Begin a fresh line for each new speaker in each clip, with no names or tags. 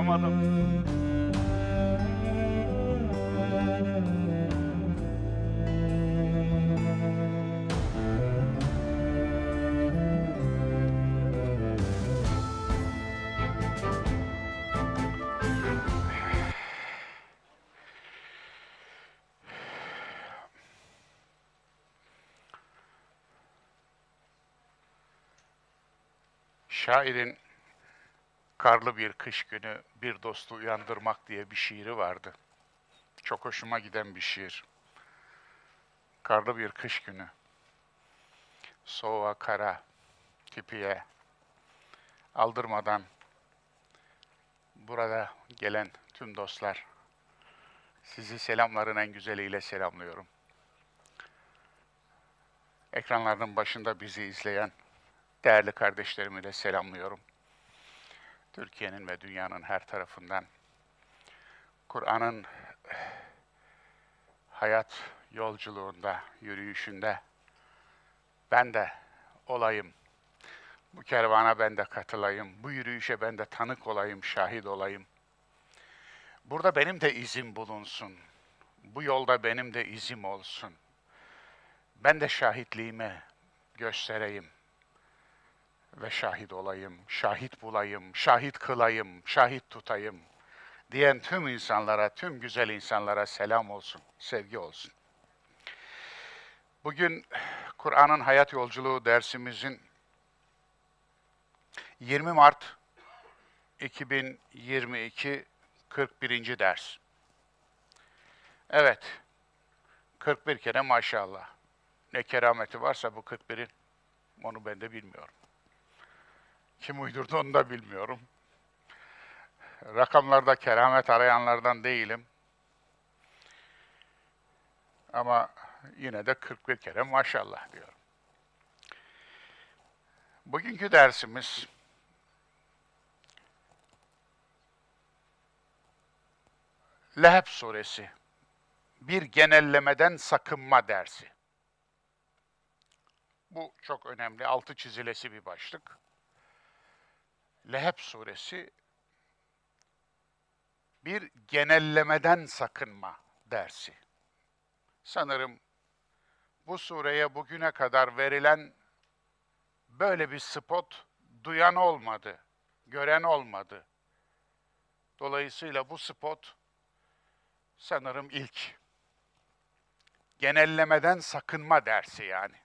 yapamadım. Şairin karlı bir kış günü bir dostu uyandırmak diye bir şiiri vardı. Çok hoşuma giden bir şiir. Karlı bir kış günü. Soğuğa kara, tipiye, aldırmadan burada gelen tüm dostlar, sizi selamların en güzeliyle selamlıyorum. Ekranların başında bizi izleyen değerli kardeşlerimi de selamlıyorum. Türkiye'nin ve dünyanın her tarafından Kur'an'ın hayat yolculuğunda, yürüyüşünde ben de olayım. Bu kervana ben de katılayım. Bu yürüyüşe ben de tanık olayım, şahit olayım. Burada benim de izim bulunsun. Bu yolda benim de izim olsun. Ben de şahitliğimi göstereyim ve şahit olayım, şahit bulayım, şahit kılayım, şahit tutayım diyen tüm insanlara, tüm güzel insanlara selam olsun, sevgi olsun. Bugün Kur'an'ın hayat yolculuğu dersimizin 20 Mart 2022 41. ders. Evet, 41 kere maşallah. Ne kerameti varsa bu 41'in, onu ben de bilmiyorum. Kim uydurdu onu da bilmiyorum. Rakamlarda keramet arayanlardan değilim. Ama yine de 41 kere maşallah diyorum. Bugünkü dersimiz Leheb suresi. Bir genellemeden sakınma dersi. Bu çok önemli, altı çizilesi bir başlık. Leheb suresi bir genellemeden sakınma dersi. Sanırım bu sureye bugüne kadar verilen böyle bir spot duyan olmadı, gören olmadı. Dolayısıyla bu spot sanırım ilk. Genellemeden sakınma dersi yani.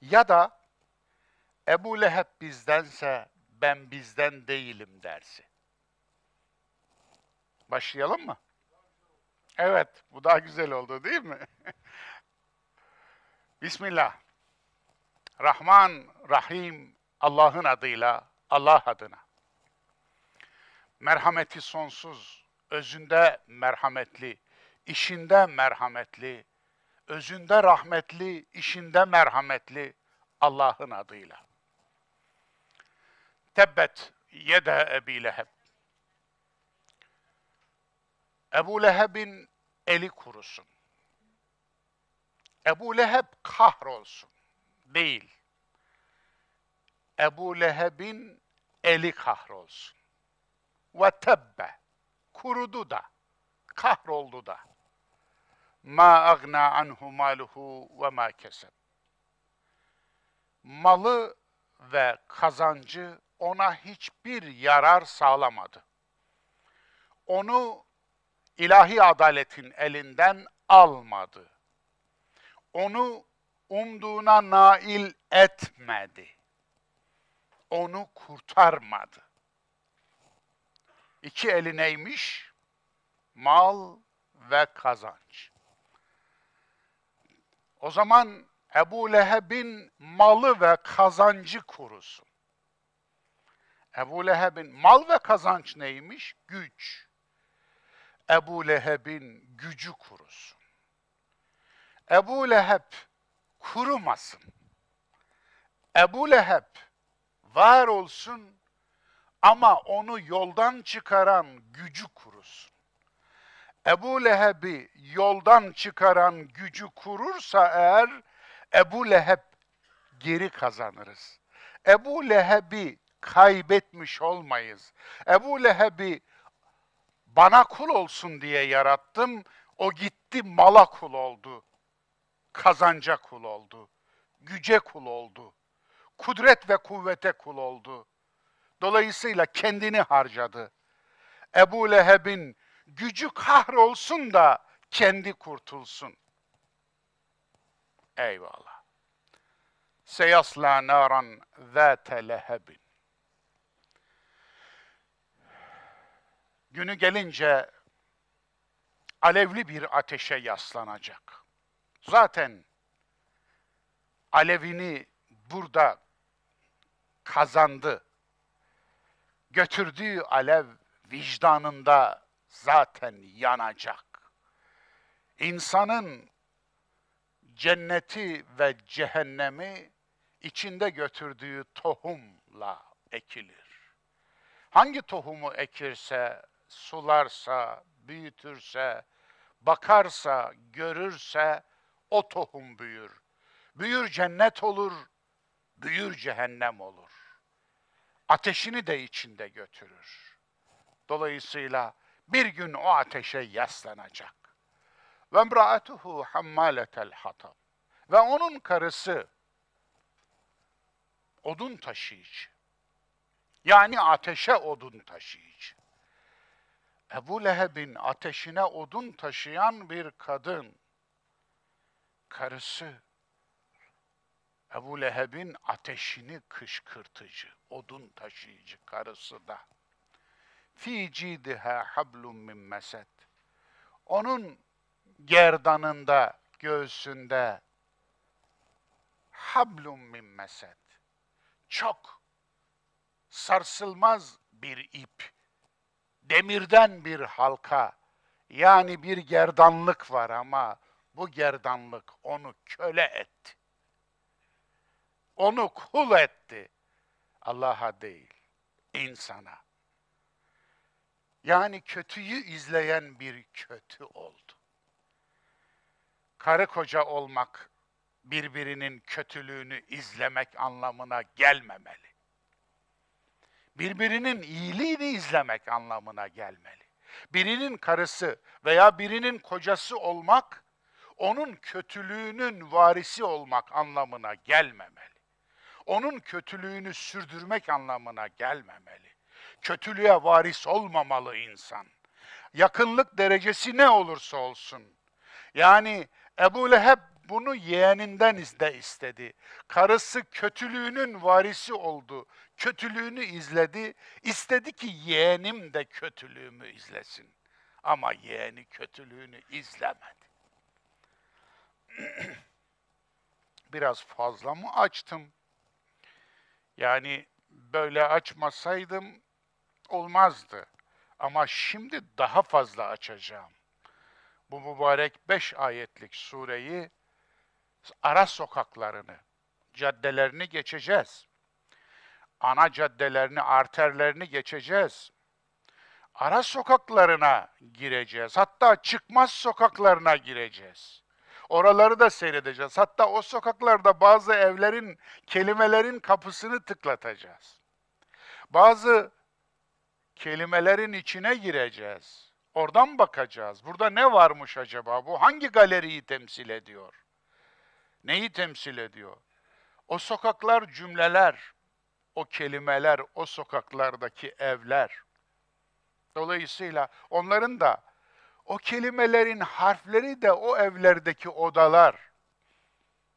Ya da Ebu Leheb bizdense ben bizden değilim dersi. Başlayalım mı? Evet, bu daha güzel oldu değil mi? Bismillah. Rahman, Rahim, Allah'ın adıyla, Allah adına. Merhameti sonsuz, özünde merhametli, işinde merhametli, özünde rahmetli, işinde merhametli Allah'ın adıyla. Tebbet yede Ebi Leheb. Ebu Leheb'in eli kurusun. Ebu Leheb kahrolsun. Değil. Ebu Leheb'in eli kahrolsun. Ve tebbe. Kurudu da. Kahroldu da. Ma agna anhu maluhu ve ma keseb. Malı ve kazancı ona hiçbir yarar sağlamadı. Onu ilahi adaletin elinden almadı. Onu umduğuna nail etmedi. Onu kurtarmadı. İki eli neymiş? Mal ve kazanç. O zaman Ebu Leheb'in malı ve kazancı kurusun. Ebu Leheb'in mal ve kazanç neymiş? Güç. Ebu Leheb'in gücü kurusun. Ebu Leheb kurumasın. Ebu Leheb var olsun ama onu yoldan çıkaran gücü kurusun. Ebu Leheb'i yoldan çıkaran gücü kurursa eğer Ebu Leheb geri kazanırız. Ebu Leheb'i kaybetmiş olmayız. Ebu Leheb'i bana kul olsun diye yarattım. O gitti mala kul oldu. Kazanca kul oldu. Güce kul oldu. Kudret ve kuvvete kul oldu. Dolayısıyla kendini harcadı. Ebu Leheb'in gücü kahrolsun da kendi kurtulsun. Eyvallah. Seyasla naran zâte lehebin. Günü gelince alevli bir ateşe yaslanacak. Zaten alevini burada kazandı. Götürdüğü alev vicdanında zaten yanacak. İnsanın cenneti ve cehennemi içinde götürdüğü tohumla ekilir. Hangi tohumu ekirse, sularsa, büyütürse, bakarsa, görürse o tohum büyür. Büyür cennet olur, büyür cehennem olur. Ateşini de içinde götürür. Dolayısıyla bir gün o ateşe yaslanacak. Ve emraatuhu hammaletel hatab. Ve onun karısı odun taşıyıcı. Yani ateşe odun taşıyıcı. Ebu Leheb'in ateşine odun taşıyan bir kadın, karısı, Ebu Leheb'in ateşini kışkırtıcı, odun taşıyıcı karısı da. Fi cidiha hablum min mesed. Onun gerdanında, göğsünde hablum min mesed. Çok sarsılmaz bir ip, demirden bir halka, yani bir gerdanlık var ama bu gerdanlık onu köle etti. Onu kul etti. Allah'a değil, insana. Yani kötüyü izleyen bir kötü oldu. Karı koca olmak birbirinin kötülüğünü izlemek anlamına gelmemeli. Birbirinin iyiliğini izlemek anlamına gelmeli. Birinin karısı veya birinin kocası olmak, onun kötülüğünün varisi olmak anlamına gelmemeli. Onun kötülüğünü sürdürmek anlamına gelmemeli. Kötülüğe varis olmamalı insan. Yakınlık derecesi ne olursa olsun. Yani Ebu Leheb bunu yeğeninden de istedi. Karısı kötülüğünün varisi oldu. Kötülüğünü izledi. İstedi ki yeğenim de kötülüğümü izlesin. Ama yeğeni kötülüğünü izlemedi. Biraz fazla mı açtım? Yani böyle açmasaydım olmazdı. Ama şimdi daha fazla açacağım. Bu mübarek beş ayetlik sureyi ara sokaklarını, caddelerini geçeceğiz. Ana caddelerini, arterlerini geçeceğiz. Ara sokaklarına gireceğiz. Hatta çıkmaz sokaklarına gireceğiz. Oraları da seyredeceğiz. Hatta o sokaklarda bazı evlerin, kelimelerin kapısını tıklatacağız. Bazı kelimelerin içine gireceğiz. Oradan bakacağız. Burada ne varmış acaba? Bu hangi galeriyi temsil ediyor? Neyi temsil ediyor? O sokaklar cümleler, o kelimeler, o sokaklardaki evler. Dolayısıyla onların da o kelimelerin harfleri de o evlerdeki odalar.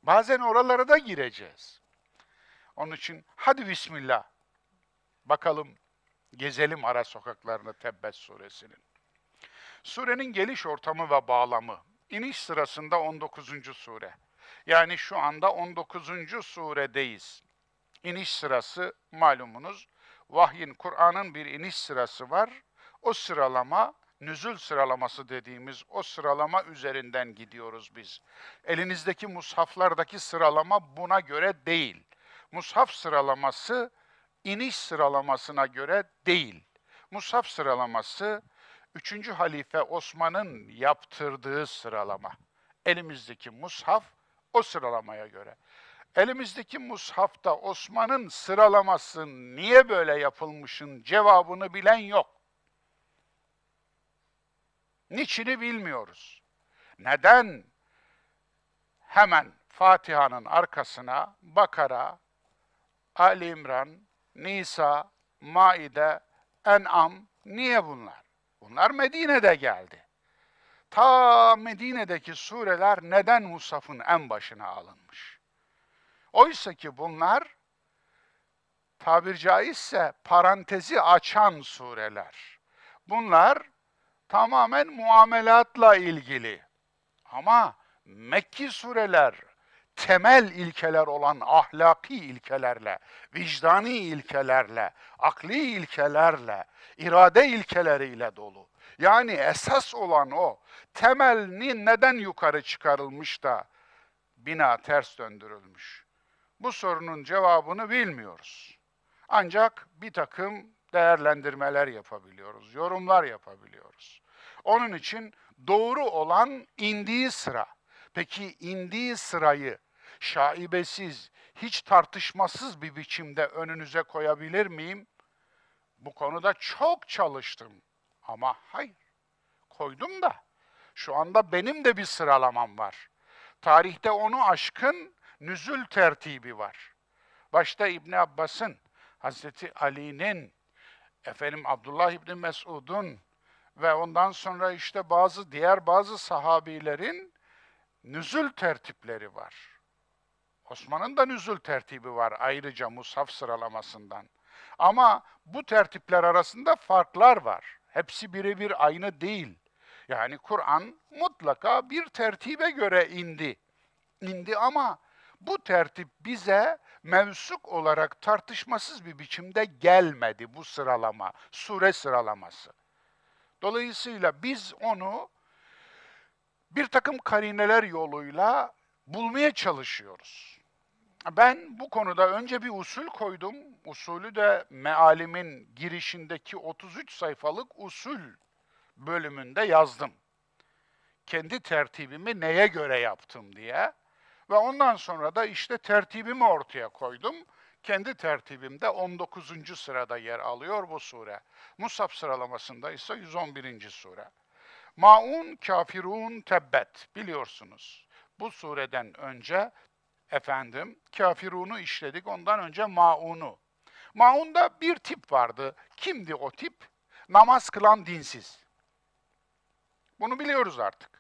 Bazen oralara da gireceğiz. Onun için hadi Bismillah. Bakalım gezelim ara sokaklarını Tebbet suresinin. Surenin geliş ortamı ve bağlamı. İniş sırasında 19. sure. Yani şu anda 19. suredeyiz. İniş sırası malumunuz. Vahyin, Kur'an'ın bir iniş sırası var. O sıralama, nüzül sıralaması dediğimiz o sıralama üzerinden gidiyoruz biz. Elinizdeki mushaflardaki sıralama buna göre değil. Mushaf sıralaması iniş sıralamasına göre değil. Mushaf sıralaması 3. halife Osman'ın yaptırdığı sıralama. Elimizdeki mushaf o sıralamaya göre. Elimizdeki mushafta Osman'ın sıralaması niye böyle yapılmışın cevabını bilen yok. Niçini bilmiyoruz. Neden hemen Fatiha'nın arkasına Bakara, Ali İmran, Nisa, Maide, En'am niye bunlar? Bunlar Medine'de geldi. Ta Medine'deki sureler neden Musaf'ın en başına alınmış? Oysa ki bunlar tabir caizse parantezi açan sureler. Bunlar tamamen muamelatla ilgili. Ama Mekki sureler temel ilkeler olan ahlaki ilkelerle, vicdani ilkelerle, akli ilkelerle, irade ilkeleriyle dolu. Yani esas olan o. Temelini neden yukarı çıkarılmış da bina ters döndürülmüş? Bu sorunun cevabını bilmiyoruz. Ancak bir takım değerlendirmeler yapabiliyoruz, yorumlar yapabiliyoruz. Onun için doğru olan indiği sıra. Peki indiği sırayı şaibesiz, hiç tartışmasız bir biçimde önünüze koyabilir miyim? Bu konuda çok çalıştım ama hayır. Koydum da şu anda benim de bir sıralamam var. Tarihte onu aşkın nüzül tertibi var. Başta İbn Abbas'ın, Hazreti Ali'nin, efendim Abdullah İbni Mesud'un ve ondan sonra işte bazı diğer bazı sahabilerin nüzül tertipleri var. Osman'ın da nüzül tertibi var ayrıca mushaf sıralamasından. Ama bu tertipler arasında farklar var. Hepsi birebir aynı değil. Yani Kur'an mutlaka bir tertibe göre indi. İndi ama bu tertip bize mevsuk olarak tartışmasız bir biçimde gelmedi bu sıralama, sure sıralaması. Dolayısıyla biz onu bir takım karineler yoluyla bulmaya çalışıyoruz. Ben bu konuda önce bir usul koydum. Usulü de mealimin girişindeki 33 sayfalık usul bölümünde yazdım. Kendi tertibimi neye göre yaptım diye. Ve ondan sonra da işte tertibimi ortaya koydum. Kendi tertibimde 19. sırada yer alıyor bu sure. Musab sıralamasında ise 111. sure. Maun, kafirun, tebbet biliyorsunuz. Bu sureden önce efendim kafirunu işledik, ondan önce maunu. Maunda bir tip vardı. Kimdi o tip? Namaz kılan dinsiz. Bunu biliyoruz artık.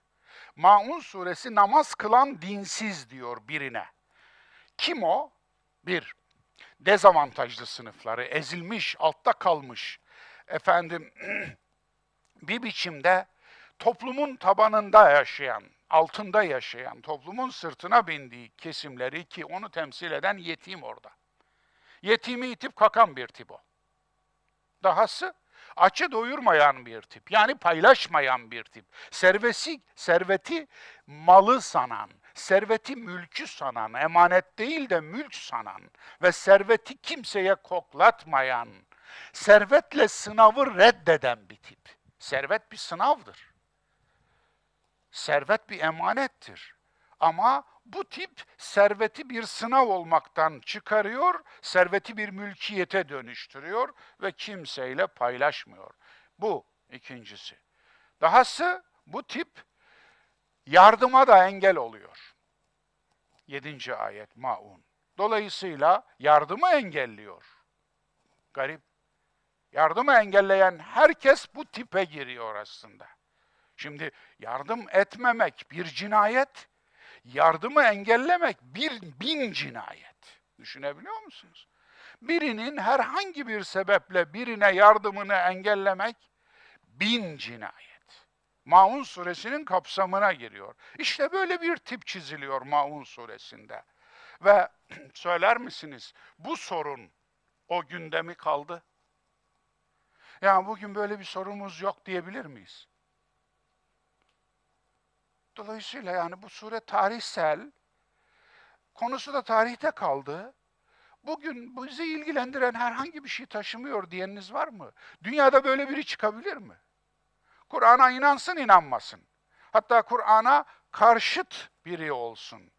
Maun suresi namaz kılan dinsiz diyor birine. Kim o? Bir, dezavantajlı sınıfları, ezilmiş, altta kalmış, efendim bir biçimde toplumun tabanında yaşayan, altında yaşayan, toplumun sırtına bindiği kesimleri ki onu temsil eden yetim orada. Yetimi itip kakan bir tip o. Dahası açı doyurmayan bir tip. Yani paylaşmayan bir tip. Servesi, serveti malı sanan, serveti mülkü sanan, emanet değil de mülk sanan ve serveti kimseye koklatmayan, servetle sınavı reddeden bir tip. Servet bir sınavdır. Servet bir emanettir. Ama bu tip serveti bir sınav olmaktan çıkarıyor, serveti bir mülkiyete dönüştürüyor ve kimseyle paylaşmıyor. Bu ikincisi. Dahası bu tip yardıma da engel oluyor. Yedinci ayet Maun. Dolayısıyla yardımı engelliyor. Garip. Yardımı engelleyen herkes bu tipe giriyor aslında. Şimdi yardım etmemek bir cinayet, yardımı engellemek bir bin cinayet. Düşünebiliyor musunuz? Birinin herhangi bir sebeple birine yardımını engellemek bin cinayet. Maun suresinin kapsamına giriyor. İşte böyle bir tip çiziliyor Maun suresinde. Ve söyler misiniz bu sorun o gündemi kaldı? Yani bugün böyle bir sorumuz yok diyebilir miyiz? Dolayısıyla yani bu sure tarihsel, konusu da tarihte kaldı. Bugün bizi ilgilendiren herhangi bir şey taşımıyor diyeniniz var mı? Dünyada böyle biri çıkabilir mi? Kur'an'a inansın inanmasın. Hatta Kur'an'a karşıt biri olsun.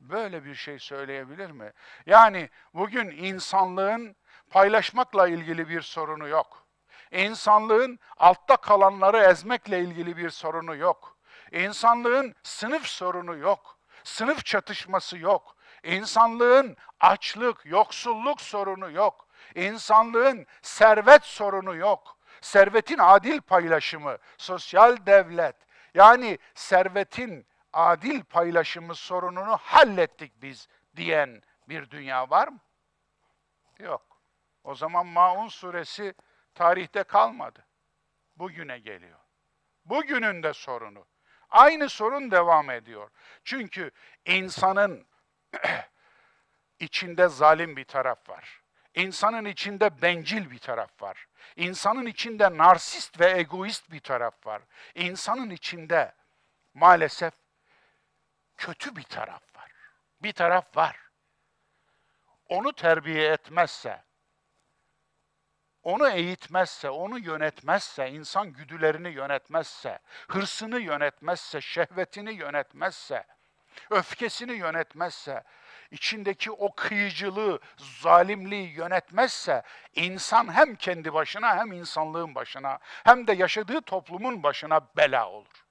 böyle bir şey söyleyebilir mi? Yani bugün insanlığın paylaşmakla ilgili bir sorunu yok. İnsanlığın altta kalanları ezmekle ilgili bir sorunu yok. İnsanlığın sınıf sorunu yok. Sınıf çatışması yok. İnsanlığın açlık, yoksulluk sorunu yok. İnsanlığın servet sorunu yok. Servetin adil paylaşımı, sosyal devlet, yani servetin adil paylaşımı sorununu hallettik biz diyen bir dünya var mı? Yok. O zaman Maun suresi tarihte kalmadı. Bugüne geliyor. Bugünün de sorunu. Aynı sorun devam ediyor. Çünkü insanın içinde zalim bir taraf var. İnsanın içinde bencil bir taraf var. İnsanın içinde narsist ve egoist bir taraf var. İnsanın içinde maalesef kötü bir taraf var. Bir taraf var. Onu terbiye etmezse, onu eğitmezse, onu yönetmezse, insan güdülerini yönetmezse, hırsını yönetmezse, şehvetini yönetmezse, öfkesini yönetmezse, içindeki o kıyıcılığı, zalimliği yönetmezse insan hem kendi başına hem insanlığın başına hem de yaşadığı toplumun başına bela olur.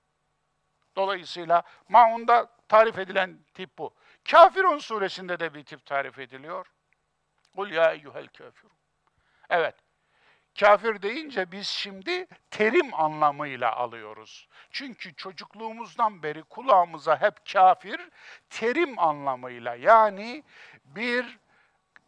Dolayısıyla Maun'da tarif edilen tip bu. Kafirun suresinde de bir tip tarif ediliyor. Kul ya eyyuhel kafirun. Evet, Kafir deyince biz şimdi terim anlamıyla alıyoruz. Çünkü çocukluğumuzdan beri kulağımıza hep kafir terim anlamıyla yani bir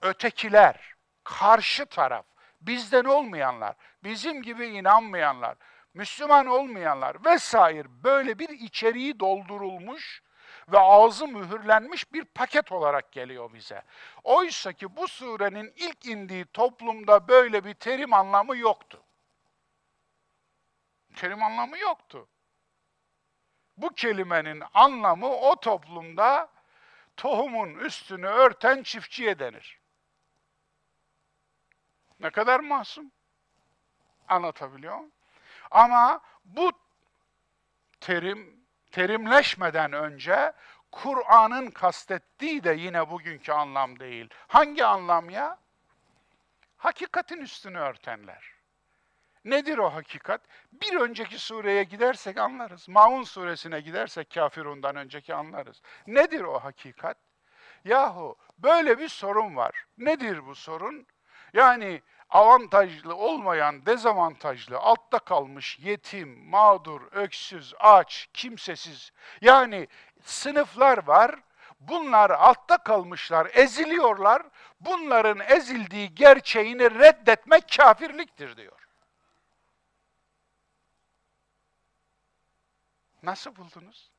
ötekiler, karşı taraf, bizden olmayanlar, bizim gibi inanmayanlar, Müslüman olmayanlar vesaire böyle bir içeriği doldurulmuş ve ağzı mühürlenmiş bir paket olarak geliyor bize. Oysa ki bu surenin ilk indiği toplumda böyle bir terim anlamı yoktu. Terim anlamı yoktu. Bu kelimenin anlamı o toplumda tohumun üstünü örten çiftçiye denir. Ne kadar masum. Anlatabiliyor muyum? Ama bu terim terimleşmeden önce Kur'an'ın kastettiği de yine bugünkü anlam değil. Hangi anlam ya? Hakikatin üstünü örtenler. Nedir o hakikat? Bir önceki sureye gidersek anlarız. Maun suresine gidersek kafirundan önceki anlarız. Nedir o hakikat? Yahu böyle bir sorun var. Nedir bu sorun? Yani avantajlı olmayan, dezavantajlı, altta kalmış, yetim, mağdur, öksüz, aç, kimsesiz. Yani sınıflar var. Bunlar altta kalmışlar, eziliyorlar. Bunların ezildiği gerçeğini reddetmek kafirliktir diyor. Nasıl buldunuz?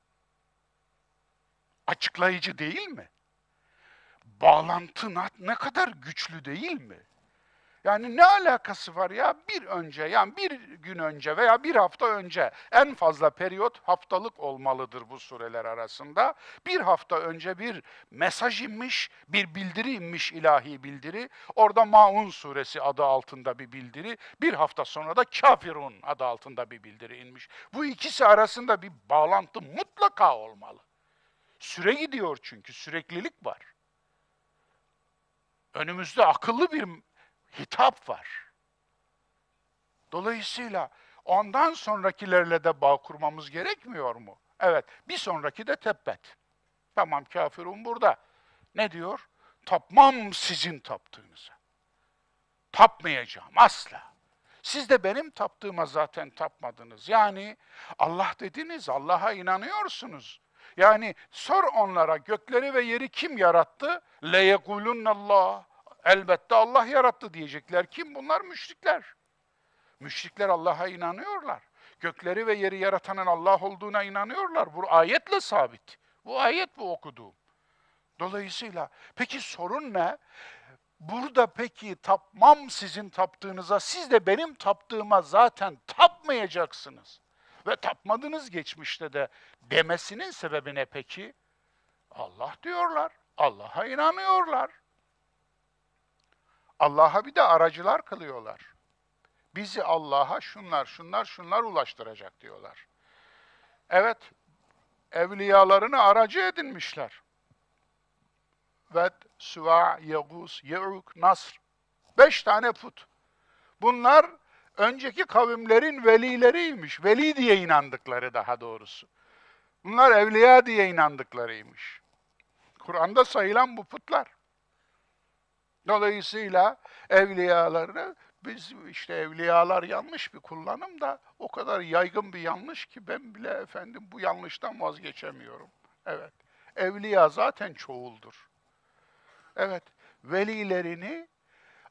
Açıklayıcı değil mi? Bağlantı ne kadar güçlü değil mi? Yani ne alakası var ya bir önce yani bir gün önce veya bir hafta önce en fazla periyot haftalık olmalıdır bu sureler arasında. Bir hafta önce bir mesaj inmiş, bir bildiri inmiş ilahi bildiri. Orada Maun suresi adı altında bir bildiri. Bir hafta sonra da Kafirun adı altında bir bildiri inmiş. Bu ikisi arasında bir bağlantı mutlaka olmalı. Süre gidiyor çünkü süreklilik var. Önümüzde akıllı bir hitap var. Dolayısıyla ondan sonrakilerle de bağ kurmamız gerekmiyor mu? Evet, bir sonraki de tebbet. Tamam kafirun burada. Ne diyor? Tapmam sizin taptığınıza. Tapmayacağım asla. Siz de benim taptığıma zaten tapmadınız. Yani Allah dediniz, Allah'a inanıyorsunuz. Yani sor onlara gökleri ve yeri kim yarattı? Le Allah. Elbette Allah yarattı diyecekler. Kim bunlar? Müşrikler. Müşrikler Allah'a inanıyorlar. Gökleri ve yeri yaratanın Allah olduğuna inanıyorlar. Bu ayetle sabit. Bu ayet bu okuduğum. Dolayısıyla peki sorun ne? Burada peki tapmam sizin taptığınıza, siz de benim taptığıma zaten tapmayacaksınız. Ve tapmadınız geçmişte de demesinin sebebi ne peki? Allah diyorlar. Allah'a inanıyorlar. Allah'a bir de aracılar kılıyorlar. Bizi Allah'a şunlar, şunlar, şunlar ulaştıracak diyorlar. Evet, evliyalarını aracı edinmişler. Ved, Süva, Yegus, Ye'uk, Nasr. Beş tane put. Bunlar önceki kavimlerin velileriymiş. Veli diye inandıkları daha doğrusu. Bunlar evliya diye inandıklarıymış. Kur'an'da sayılan bu putlar. Dolayısıyla evliyalarını biz işte evliyalar yanlış bir kullanım da o kadar yaygın bir yanlış ki ben bile efendim bu yanlıştan vazgeçemiyorum. Evet. Evliya zaten çoğuldur. Evet. Velilerini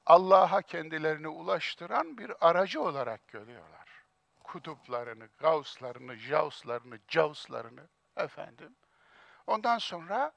Allah'a kendilerini ulaştıran bir aracı olarak görüyorlar. Kutuplarını, gavslarını, javslarını, cavslarını efendim. Ondan sonra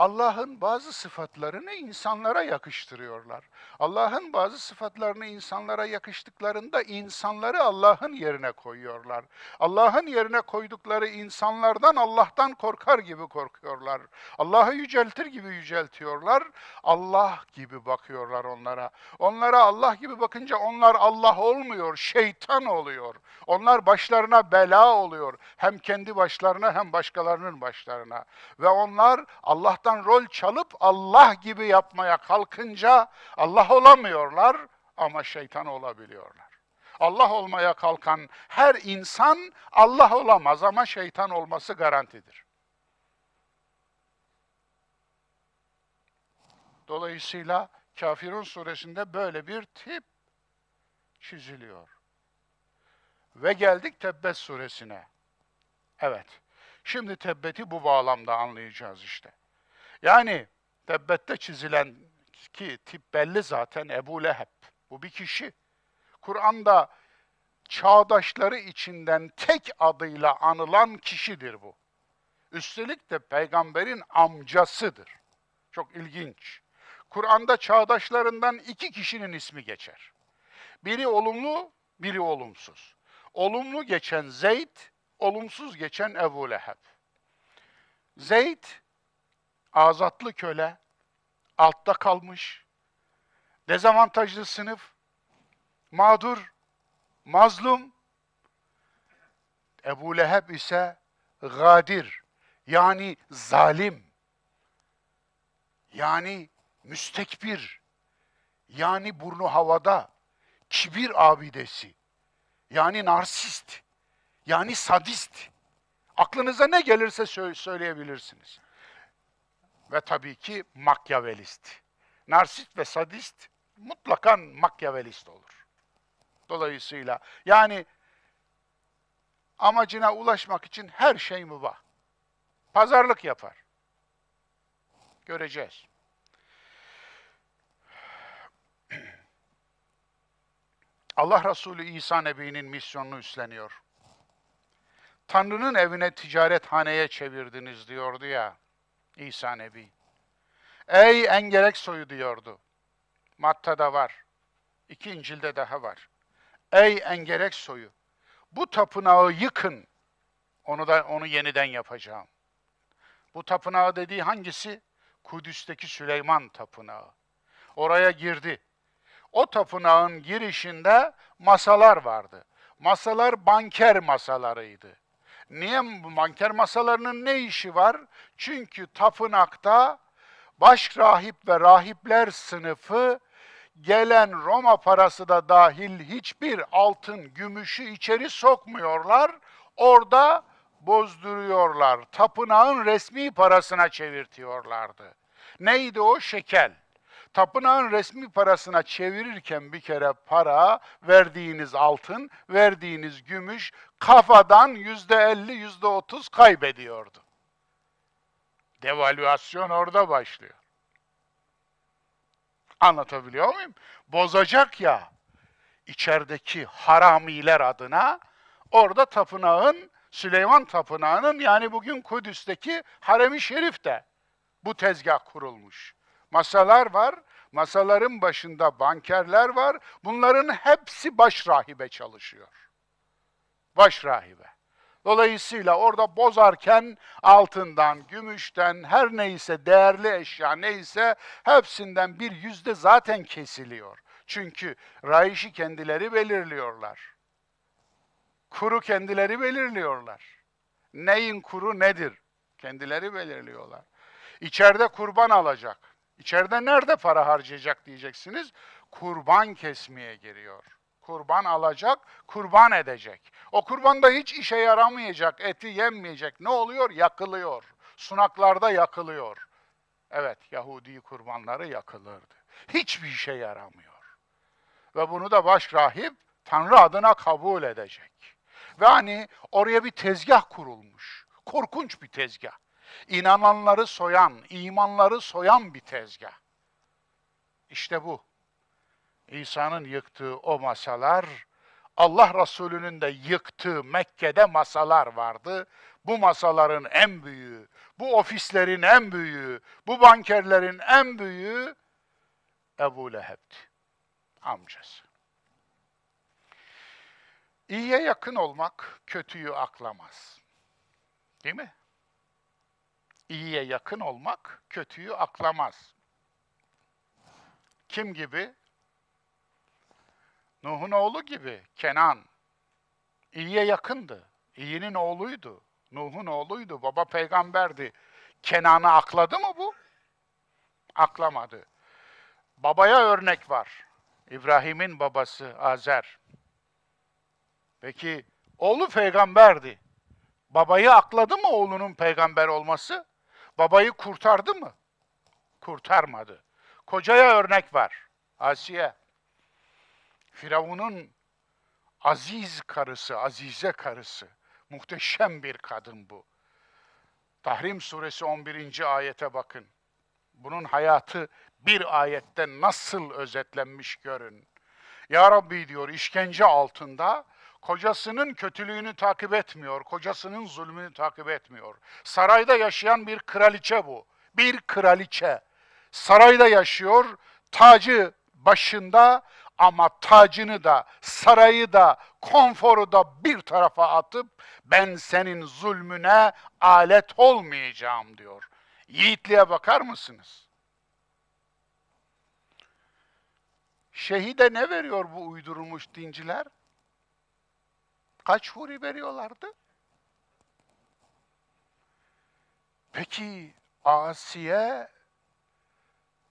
Allah'ın bazı sıfatlarını insanlara yakıştırıyorlar. Allah'ın bazı sıfatlarını insanlara yakıştıklarında insanları Allah'ın yerine koyuyorlar. Allah'ın yerine koydukları insanlardan Allah'tan korkar gibi korkuyorlar. Allah'ı yüceltir gibi yüceltiyorlar. Allah gibi bakıyorlar onlara. Onlara Allah gibi bakınca onlar Allah olmuyor, şeytan oluyor. Onlar başlarına bela oluyor. Hem kendi başlarına hem başkalarının başlarına. Ve onlar Allah'tan Allah'tan rol çalıp Allah gibi yapmaya kalkınca Allah olamıyorlar ama şeytan olabiliyorlar. Allah olmaya kalkan her insan Allah olamaz ama şeytan olması garantidir. Dolayısıyla Kafirun suresinde böyle bir tip çiziliyor. Ve geldik Tebbet suresine. Evet. Şimdi tebbeti bu bağlamda anlayacağız işte. Yani tebbette çizilen ki tip belli zaten Ebu Leheb. Bu bir kişi. Kur'an'da çağdaşları içinden tek adıyla anılan kişidir bu. Üstelik de peygamberin amcasıdır. Çok ilginç. Kur'an'da çağdaşlarından iki kişinin ismi geçer. Biri olumlu, biri olumsuz. Olumlu geçen Zeyd, olumsuz geçen Ebu Leheb. Zeyd azatlı köle, altta kalmış, dezavantajlı sınıf, mağdur, mazlum. Ebu Leheb ise gadir, yani zalim, yani müstekbir, yani burnu havada, kibir abidesi, yani narsist, yani sadist. Aklınıza ne gelirse söyleyebilirsiniz ve tabii ki makyavelist. Narsist ve sadist mutlaka makyavelist olur. Dolayısıyla yani amacına ulaşmak için her şey mübah. Pazarlık yapar. Göreceğiz. Allah Resulü İsa Nebi'nin misyonunu üstleniyor. Tanrı'nın evine ticarethaneye çevirdiniz diyordu ya. İsa Nebi. Ey engerek soyu diyordu. Matta'da var. İki İncil'de daha var. Ey engerek soyu. Bu tapınağı yıkın. Onu da onu yeniden yapacağım. Bu tapınağı dediği hangisi? Kudüs'teki Süleyman tapınağı. Oraya girdi. O tapınağın girişinde masalar vardı. Masalar banker masalarıydı. Niye bu banker masalarının ne işi var? Çünkü tapınakta baş rahip ve rahipler sınıfı gelen Roma parası da dahil hiçbir altın, gümüşü içeri sokmuyorlar. Orada bozduruyorlar. Tapınağın resmi parasına çevirtiyorlardı. Neydi o? Şekel. Tapınağın resmi parasına çevirirken bir kere para, verdiğiniz altın, verdiğiniz gümüş kafadan yüzde elli, yüzde otuz kaybediyordu. Devalüasyon orada başlıyor. Anlatabiliyor muyum? Bozacak ya içerideki haramiler adına orada tapınağın Süleyman Tapınağı'nın yani bugün Kudüs'teki Harem-i Şerif'te bu tezgah kurulmuş. Masalar var, masaların başında bankerler var. Bunların hepsi baş rahibe çalışıyor. Baş rahibe. Dolayısıyla orada bozarken altından, gümüşten, her neyse değerli eşya neyse hepsinden bir yüzde zaten kesiliyor. Çünkü rayişi kendileri belirliyorlar. Kuru kendileri belirliyorlar. Neyin kuru nedir? Kendileri belirliyorlar. İçeride kurban alacak. İçeride nerede para harcayacak diyeceksiniz. Kurban kesmeye giriyor. Kurban alacak, kurban edecek. O kurban da hiç işe yaramayacak, eti yenmeyecek. Ne oluyor? Yakılıyor. Sunaklarda yakılıyor. Evet, Yahudi kurbanları yakılırdı. Hiçbir işe yaramıyor. Ve bunu da baş rahip Tanrı adına kabul edecek. Ve hani oraya bir tezgah kurulmuş. Korkunç bir tezgah. İnananları soyan, imanları soyan bir tezgah. İşte bu. İsa'nın yıktığı o masalar, Allah Resulü'nün de yıktığı Mekke'de masalar vardı. Bu masaların en büyüğü, bu ofislerin en büyüğü, bu bankerlerin en büyüğü Ebu Leheb'ti. Amcası. İyiye yakın olmak kötüyü aklamaz. Değil mi? İyiye yakın olmak kötüyü aklamaz. Kim gibi? Nuh'un oğlu gibi Kenan. İyiye yakındı. İyinin oğluydu. Nuh'un oğluydu. Baba peygamberdi. Kenan'ı akladı mı bu? Aklamadı. Babaya örnek var. İbrahim'in babası Azer. Peki oğlu peygamberdi. Babayı akladı mı oğlunun peygamber olması? Babayı kurtardı mı? Kurtarmadı. Kocaya örnek var. Asiye. Firavun'un aziz karısı, azize karısı. Muhteşem bir kadın bu. Tahrim suresi 11. ayete bakın. Bunun hayatı bir ayette nasıl özetlenmiş görün. Ya Rabbi diyor işkence altında kocasının kötülüğünü takip etmiyor, kocasının zulmünü takip etmiyor. Sarayda yaşayan bir kraliçe bu. Bir kraliçe. Sarayda yaşıyor, tacı başında ama tacını da, sarayı da, konforu da bir tarafa atıp ben senin zulmüne alet olmayacağım diyor. Yiğitliğe bakar mısınız? Şehide ne veriyor bu uydurulmuş dinciler? Kaç huri veriyorlardı? Peki Asiye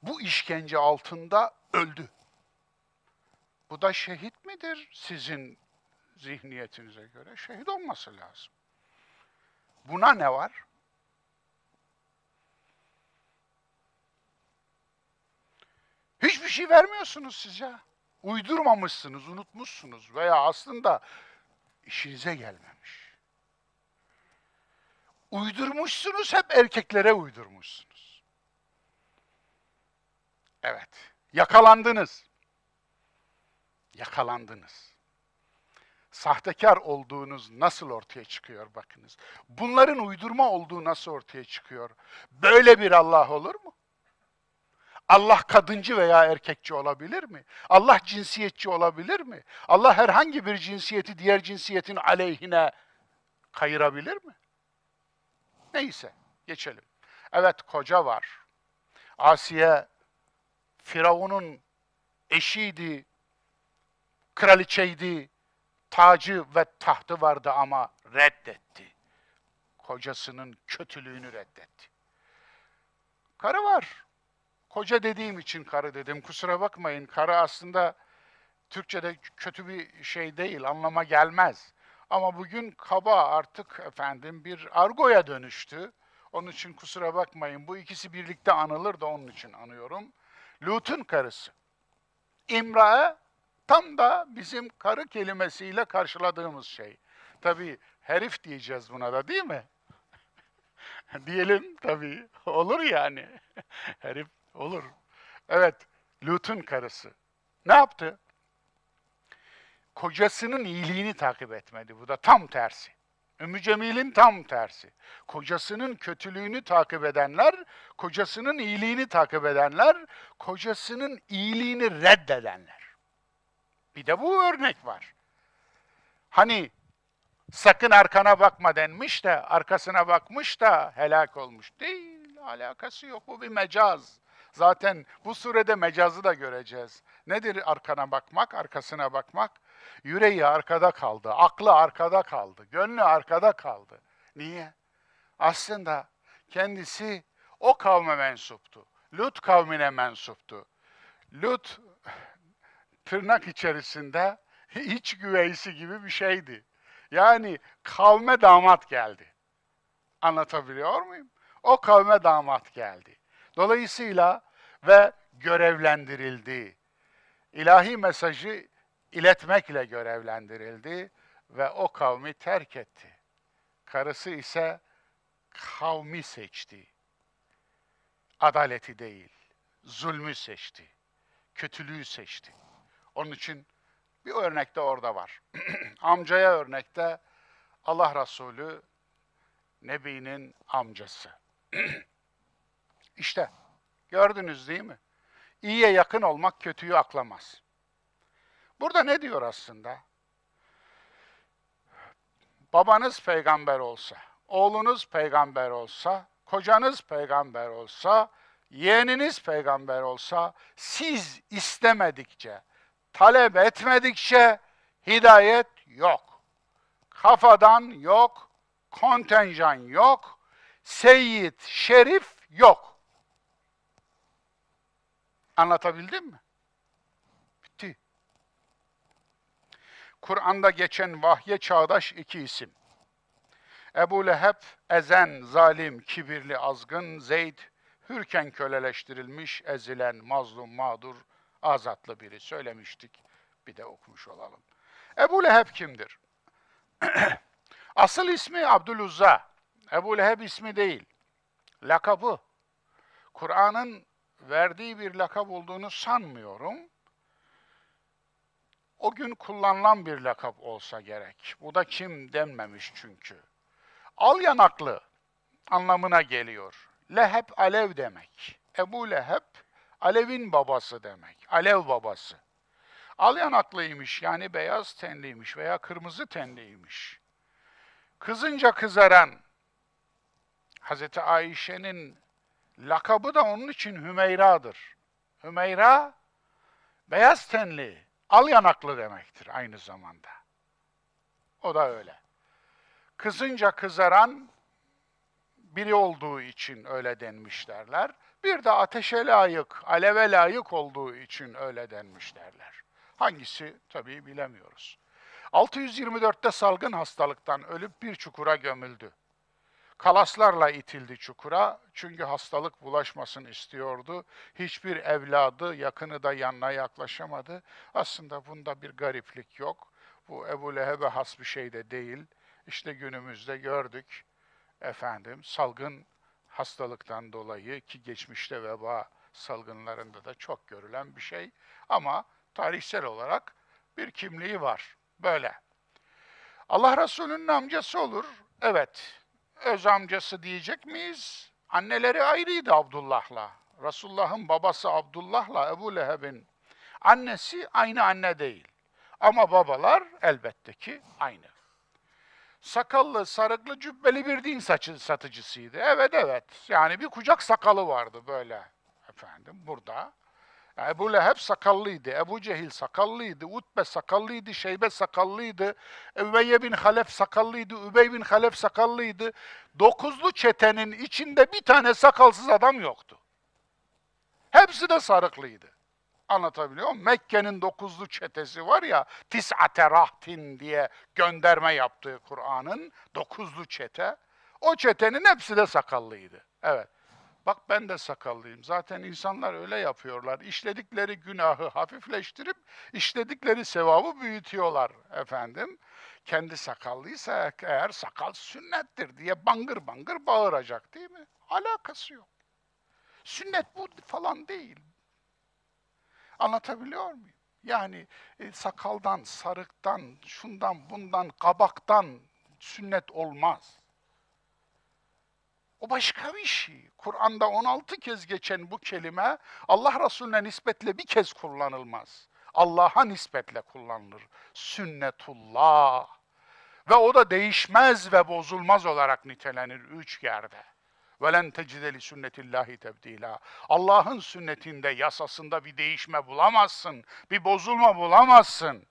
bu işkence altında öldü. Bu da şehit midir sizin zihniyetinize göre? Şehit olması lazım. Buna ne var? Hiçbir şey vermiyorsunuz siz ya. Uydurmamışsınız, unutmuşsunuz veya aslında işinize gelmemiş. Uydurmuşsunuz, hep erkeklere uydurmuşsunuz. Evet, yakalandınız. Yakalandınız. Sahtekar olduğunuz nasıl ortaya çıkıyor bakınız. Bunların uydurma olduğu nasıl ortaya çıkıyor? Böyle bir Allah olur mu? Allah kadıncı veya erkekçi olabilir mi? Allah cinsiyetçi olabilir mi? Allah herhangi bir cinsiyeti diğer cinsiyetin aleyhine kayırabilir mi? Neyse, geçelim. Evet, koca var. Asiye, Firavun'un eşiydi, kraliçeydi, tacı ve tahtı vardı ama reddetti. Kocasının kötülüğünü reddetti. Karı var, Koca dediğim için karı dedim. Kusura bakmayın. Karı aslında Türkçe'de kötü bir şey değil, anlama gelmez. Ama bugün kaba artık efendim bir argoya dönüştü. Onun için kusura bakmayın. Bu ikisi birlikte anılır da onun için anıyorum. Lut'un karısı. İmrae tam da bizim karı kelimesiyle karşıladığımız şey. Tabii herif diyeceğiz buna da değil mi? Diyelim tabii. Olur yani. herif Olur. Evet, Lut'un karısı. Ne yaptı? Kocasının iyiliğini takip etmedi. Bu da tam tersi. Ümmü Cemil'in tam tersi. Kocasının kötülüğünü takip edenler, kocasının iyiliğini takip edenler, kocasının iyiliğini reddedenler. Bir de bu örnek var. Hani sakın arkana bakma denmiş de arkasına bakmış da helak olmuş. Değil, alakası yok. Bu bir mecaz. Zaten bu surede mecazı da göreceğiz. Nedir arkana bakmak, arkasına bakmak? Yüreği arkada kaldı, aklı arkada kaldı, gönlü arkada kaldı. Niye? Aslında kendisi o kavme mensuptu. Lut kavmine mensuptu. Lut tırnak içerisinde iç güveysi gibi bir şeydi. Yani kavme damat geldi. Anlatabiliyor muyum? O kavme damat geldi. Dolayısıyla ve görevlendirildi. İlahi mesajı iletmekle görevlendirildi ve o kavmi terk etti. Karısı ise kavmi seçti. Adaleti değil, zulmü seçti. Kötülüğü seçti. Onun için bir örnek de orada var. Amcaya örnekte Allah Resulü Nebi'nin amcası. İşte gördünüz değil mi? İyiye yakın olmak kötüyü aklamaz. Burada ne diyor aslında? Babanız peygamber olsa, oğlunuz peygamber olsa, kocanız peygamber olsa, yeğeniniz peygamber olsa, siz istemedikçe, talep etmedikçe hidayet yok. Kafadan yok, kontenjan yok, seyit, şerif yok. Anlatabildim mi? Bitti. Kur'an'da geçen vahye çağdaş iki isim. Ebu Leheb, ezen, zalim, kibirli, azgın, Zeyd, hürken köleleştirilmiş, ezilen, mazlum, mağdur, azatlı biri söylemiştik. Bir de okumuş olalım. Ebu Leheb kimdir? Asıl ismi Abdüluzza. Ebu Leheb ismi değil. Lakabı. Kur'an'ın verdiği bir lakap olduğunu sanmıyorum. O gün kullanılan bir lakap olsa gerek. Bu da kim denmemiş çünkü. Al yanaklı anlamına geliyor. Leheb alev demek. Ebu Leheb Alev'in babası demek. Alev babası. Al yanaklıymış yani beyaz tenliymiş veya kırmızı tenliymiş. Kızınca kızaran Hazreti Ayşe'nin lakabı da onun için Hümeyra'dır. Hümeyra beyaz tenli, al yanaklı demektir aynı zamanda. O da öyle. Kızınca kızaran biri olduğu için öyle denmiş derler. Bir de ateşe layık, aleve layık olduğu için öyle denmiş derler. Hangisi tabii bilemiyoruz. 624'te salgın hastalıktan ölüp bir çukura gömüldü. Kalaslarla itildi çukura çünkü hastalık bulaşmasın istiyordu. Hiçbir evladı, yakını da yanına yaklaşamadı. Aslında bunda bir gariplik yok. Bu Ebu Leheb'e has bir şey de değil. İşte günümüzde gördük efendim salgın hastalıktan dolayı ki geçmişte veba salgınlarında da çok görülen bir şey ama tarihsel olarak bir kimliği var. Böyle. Allah Resulü'nün amcası olur. Evet. Öz amcası diyecek miyiz? Anneleri ayrıydı Abdullah'la. Resulullah'ın babası Abdullah'la Ebu Leheb'in annesi aynı anne değil. Ama babalar elbette ki aynı. Sakallı, sarıklı, cübbeli bir din saçı satıcısıydı. Evet evet. Yani bir kucak sakalı vardı böyle efendim burada. Ebu Leheb sakallıydı, Ebu Cehil sakallıydı, Utbe sakallıydı, Şeybe sakallıydı, Übeyye bin Halef sakallıydı, Übey bin Halef sakallıydı. Dokuzlu çetenin içinde bir tane sakalsız adam yoktu. Hepsi de sarıklıydı. Anlatabiliyor muyum? Mekke'nin dokuzlu çetesi var ya, tis'ate rahtin diye gönderme yaptığı Kur'an'ın dokuzlu çete. O çetenin hepsi de sakallıydı. Evet. Bak ben de sakallıyım. Zaten insanlar öyle yapıyorlar. İşledikleri günahı hafifleştirip işledikleri sevabı büyütüyorlar efendim. Kendi sakallıysa eğer sakal sünnettir diye bangır bangır bağıracak değil mi? Alakası yok. Sünnet bu falan değil. Anlatabiliyor muyum? Yani e, sakaldan, sarıktan, şundan, bundan, kabaktan sünnet olmaz. O başka bir şey. Kur'an'da 16 kez geçen bu kelime Allah Resulüne nispetle bir kez kullanılmaz. Allah'a nispetle kullanılır. Sünnetullah. Ve o da değişmez ve bozulmaz olarak nitelenir üç yerde. وَلَنْ تَجِدَ لِسُنَّةِ اللّٰهِ تَبْد۪يلًا Allah'ın sünnetinde, yasasında bir değişme bulamazsın, bir bozulma bulamazsın.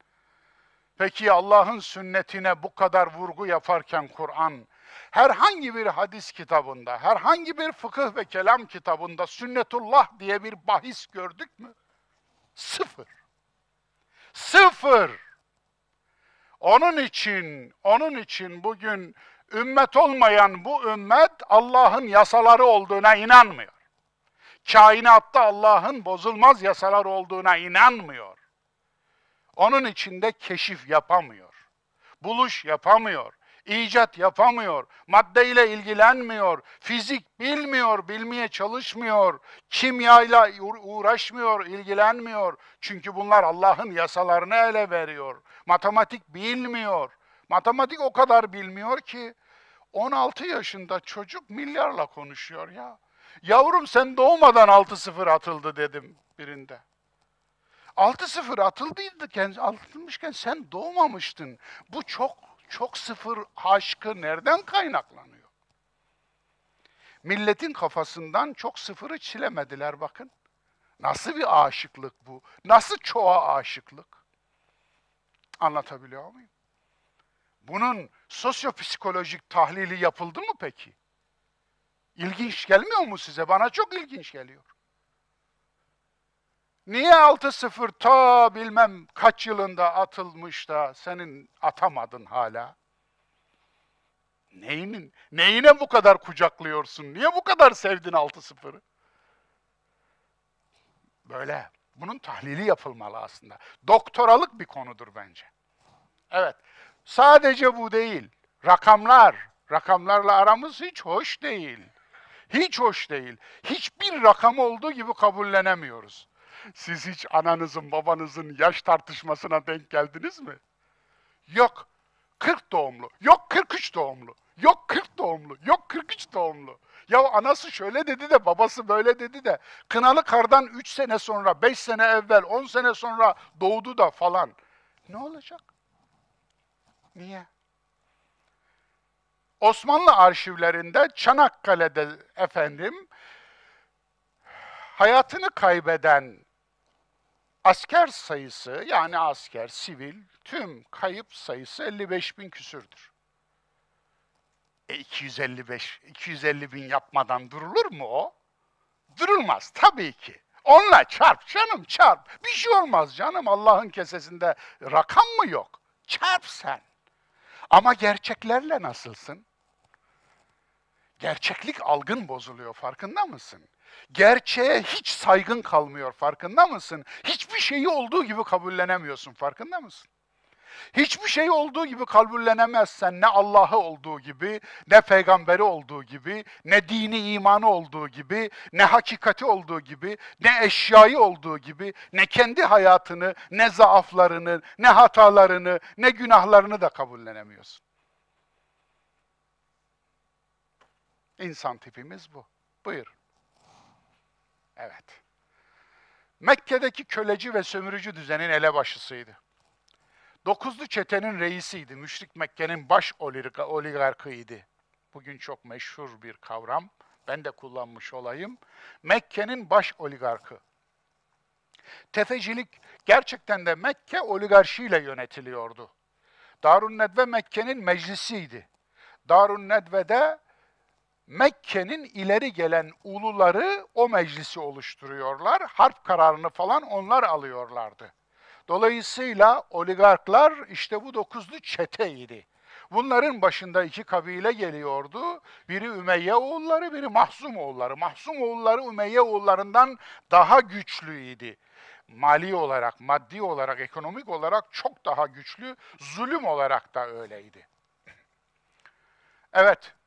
Peki Allah'ın sünnetine bu kadar vurgu yaparken Kur'an, herhangi bir hadis kitabında, herhangi bir fıkıh ve kelam kitabında sünnetullah diye bir bahis gördük mü? Sıfır. Sıfır. Onun için, onun için bugün ümmet olmayan bu ümmet Allah'ın yasaları olduğuna inanmıyor. Kainatta Allah'ın bozulmaz yasalar olduğuna inanmıyor. Onun içinde keşif yapamıyor. Buluş yapamıyor. İcat yapamıyor. Maddeyle ilgilenmiyor. Fizik bilmiyor, bilmeye çalışmıyor. Kimyayla uğraşmıyor, ilgilenmiyor. Çünkü bunlar Allah'ın yasalarını ele veriyor. Matematik bilmiyor. Matematik o kadar bilmiyor ki 16 yaşında çocuk milyarla konuşuyor ya. Yavrum sen doğmadan 6-0 atıldı dedim birinde. 6-0 atıldıyken, atılmışken sen doğmamıştın. Bu çok çok sıfır aşkı nereden kaynaklanıyor? Milletin kafasından çok sıfırı çilemediler bakın. Nasıl bir aşıklık bu? Nasıl çoğa aşıklık? Anlatabiliyor muyum? Bunun sosyopsikolojik tahlili yapıldı mı peki? İlginç gelmiyor mu size? Bana çok ilginç geliyor. Niye 6-0 ta bilmem kaç yılında atılmış da senin atamadın hala? Neyinin, neyine bu kadar kucaklıyorsun? Niye bu kadar sevdin 6-0'ı? Böyle. Bunun tahlili yapılmalı aslında. Doktoralık bir konudur bence. Evet. Sadece bu değil. Rakamlar. Rakamlarla aramız hiç hoş değil. Hiç hoş değil. Hiçbir rakam olduğu gibi kabullenemiyoruz. Siz hiç ananızın babanızın yaş tartışmasına denk geldiniz mi? Yok 40 doğumlu, yok 43 doğumlu, yok 40 doğumlu, yok 43 doğumlu. Ya anası şöyle dedi de babası böyle dedi de kınalı kardan 3 sene sonra, 5 sene evvel, 10 sene sonra doğdu da falan. Ne olacak? Niye? Osmanlı arşivlerinde Çanakkale'de efendim hayatını kaybeden asker sayısı yani asker, sivil tüm kayıp sayısı 55 bin küsürdür. E 255, 250 bin yapmadan durulur mu o? Durulmaz tabii ki. Onunla çarp canım çarp. Bir şey olmaz canım Allah'ın kesesinde rakam mı yok? Çarp sen. Ama gerçeklerle nasılsın? Gerçeklik algın bozuluyor farkında mısın? Gerçeğe hiç saygın kalmıyor farkında mısın? Hiçbir şeyi olduğu gibi kabullenemiyorsun farkında mısın? Hiçbir şey olduğu gibi kabullenemezsen ne Allah'ı olduğu gibi, ne peygamberi olduğu gibi, ne dini imanı olduğu gibi, ne hakikati olduğu gibi, ne eşyayı olduğu gibi, ne kendi hayatını, ne zaaflarını, ne hatalarını, ne günahlarını da kabullenemiyorsun. İnsan tipimiz bu. Buyur. Evet. Mekke'deki köleci ve sömürücü düzenin elebaşısıydı. Dokuzlu çetenin reisiydi. Müşrik Mekke'nin baş oligarkıydı. Bugün çok meşhur bir kavram. Ben de kullanmış olayım. Mekke'nin baş oligarkı. Tefecilik gerçekten de Mekke oligarşiyle yönetiliyordu. Darun Nedve Mekke'nin meclisiydi. Darun Nedve'de Mekke'nin ileri gelen uluları o meclisi oluşturuyorlar. Harp kararını falan onlar alıyorlardı. Dolayısıyla oligarklar işte bu dokuzlu çeteydi. Bunların başında iki kabile geliyordu. Biri Ümeyye oğulları, biri Mahzum oğulları. Mahzum oğulları Ümeyye oğullarından daha güçlüydü. Mali olarak, maddi olarak, ekonomik olarak çok daha güçlü, zulüm olarak da öyleydi. Evet,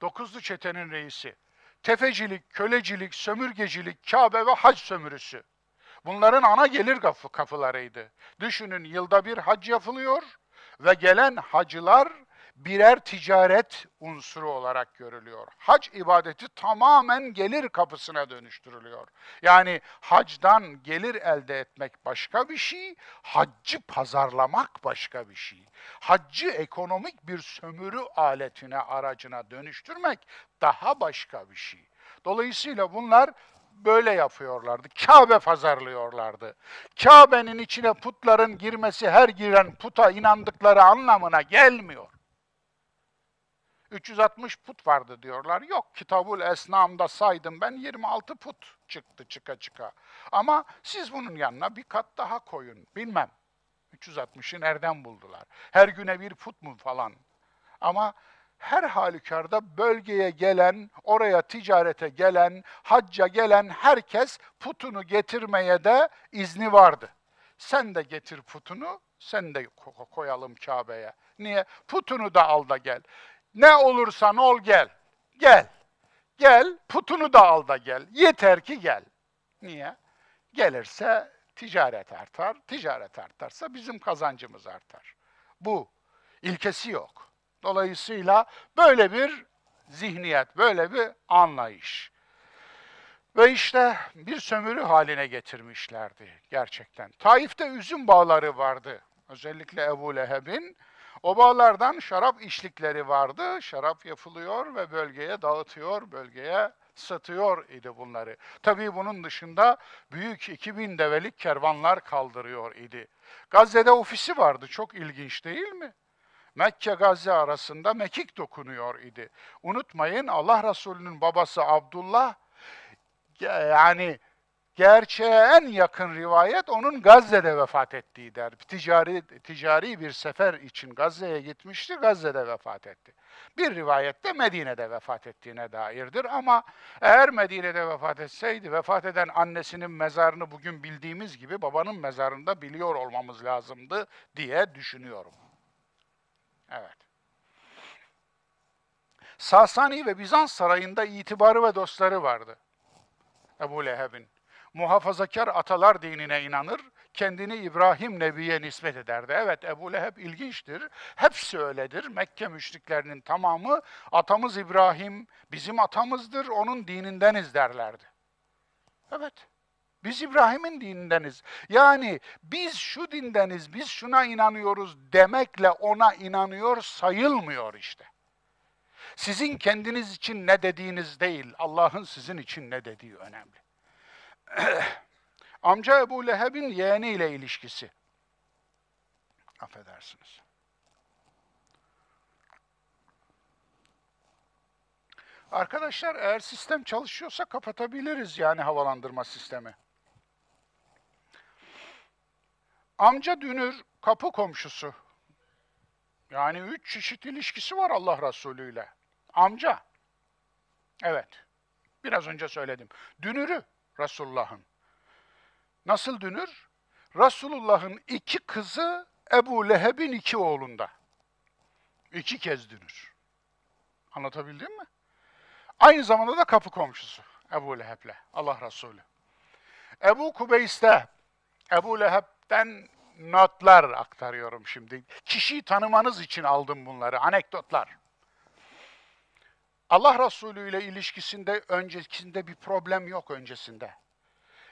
dokuzlu çetenin reisi. Tefecilik, kölecilik, sömürgecilik, Kabe ve hac sömürüsü. Bunların ana gelir kapı, kapılarıydı. Düşünün yılda bir hac yapılıyor ve gelen hacılar birer ticaret unsuru olarak görülüyor. Hac ibadeti tamamen gelir kapısına dönüştürülüyor. Yani hacdan gelir elde etmek başka bir şey, haccı pazarlamak başka bir şey. Haccı ekonomik bir sömürü aletine, aracına dönüştürmek daha başka bir şey. Dolayısıyla bunlar böyle yapıyorlardı. Kabe pazarlıyorlardı. Kabe'nin içine putların girmesi her giren puta inandıkları anlamına gelmiyor. 360 put vardı diyorlar. Yok Kitabul Esnam'da saydım ben 26 put çıktı çıka çıka. Ama siz bunun yanına bir kat daha koyun. Bilmem. 360'ı nereden buldular? Her güne bir put mu falan? Ama her halükarda bölgeye gelen, oraya ticarete gelen, hacca gelen herkes putunu getirmeye de izni vardı. Sen de getir putunu, sen de koyalım Kabe'ye. Niye? Putunu da al da gel. Ne olursan ol gel. Gel. Gel, putunu da al da gel. Yeter ki gel. Niye? Gelirse ticaret artar. Ticaret artarsa bizim kazancımız artar. Bu. ilkesi yok. Dolayısıyla böyle bir zihniyet, böyle bir anlayış. Ve işte bir sömürü haline getirmişlerdi gerçekten. Taif'te üzüm bağları vardı. Özellikle Ebu Leheb'in. O bağlardan şarap işlikleri vardı. Şarap yapılıyor ve bölgeye dağıtıyor, bölgeye satıyor idi bunları. Tabii bunun dışında büyük 2000 develik kervanlar kaldırıyor idi. Gazze'de ofisi vardı. Çok ilginç değil mi? Mekke Gazze arasında mekik dokunuyor idi. Unutmayın Allah Resulü'nün babası Abdullah yani gerçeğe en yakın rivayet onun Gazze'de vefat ettiği der. Ticari, ticari bir sefer için Gazze'ye gitmişti, Gazze'de vefat etti. Bir rivayette Medine'de vefat ettiğine dairdir ama eğer Medine'de vefat etseydi, vefat eden annesinin mezarını bugün bildiğimiz gibi babanın mezarında biliyor olmamız lazımdı diye düşünüyorum. Evet. Sasani ve Bizans sarayında itibarı ve dostları vardı. Ebu Leheb'in. Muhafazakar atalar dinine inanır, kendini İbrahim Nebi'ye nispet ederdi. Evet Ebu Leheb ilginçtir. Hepsi öyledir. Mekke müşriklerinin tamamı atamız İbrahim bizim atamızdır, onun dinindeniz derlerdi. Evet. Biz İbrahim'in dinindeniz. Yani biz şu dindeniz, biz şuna inanıyoruz demekle ona inanıyor sayılmıyor işte. Sizin kendiniz için ne dediğiniz değil, Allah'ın sizin için ne dediği önemli. Amca Ebu Leheb'in yeğeniyle ilişkisi. Affedersiniz. Arkadaşlar eğer sistem çalışıyorsa kapatabiliriz yani havalandırma sistemi. Amca dünür kapı komşusu. Yani üç çeşit ilişkisi var Allah Resulü ile. Amca. Evet. Biraz önce söyledim. Dünürü Resulullah'ın. Nasıl dünür? Resulullah'ın iki kızı Ebu Leheb'in iki oğlunda. İki kez dünür. Anlatabildim mi? Aynı zamanda da kapı komşusu Ebu Leheb'le Allah Resulü. Ebu Kubeys'te Ebu Leheb'den notlar aktarıyorum şimdi. Kişiyi tanımanız için aldım bunları, anekdotlar. Allah Resulü ile ilişkisinde öncesinde bir problem yok öncesinde.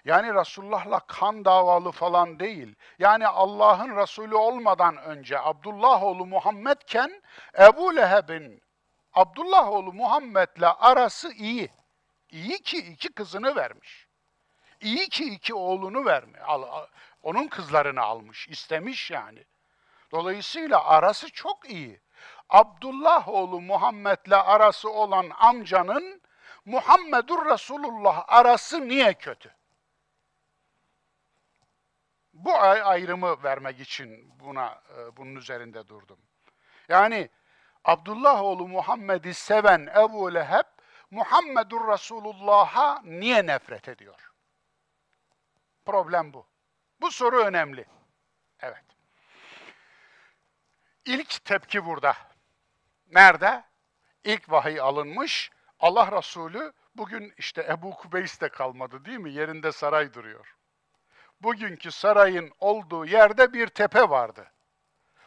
Yani Resulullah'la kan davalı falan değil. Yani Allah'ın Resulü olmadan önce Abdullah oğlu Muhammedken Ebu Leheb'in Abdullah oğlu Muhammed'le arası iyi. İyi ki iki kızını vermiş. İyi ki iki oğlunu vermiş. Onun kızlarını almış, istemiş yani. Dolayısıyla arası çok iyi. Abdullah oğlu Muhammed'le arası olan amcanın Muhammedur Resulullah arası niye kötü? Bu ayrımı vermek için buna e, bunun üzerinde durdum. Yani Abdullah oğlu Muhammed'i seven Ebu Leheb Muhammedur Resulullah'a niye nefret ediyor? Problem bu. Bu soru önemli. Evet. İlk tepki burada. Nerede? İlk vahiy alınmış. Allah Resulü bugün işte Ebu Kubeys de kalmadı değil mi? Yerinde saray duruyor. Bugünkü sarayın olduğu yerde bir tepe vardı.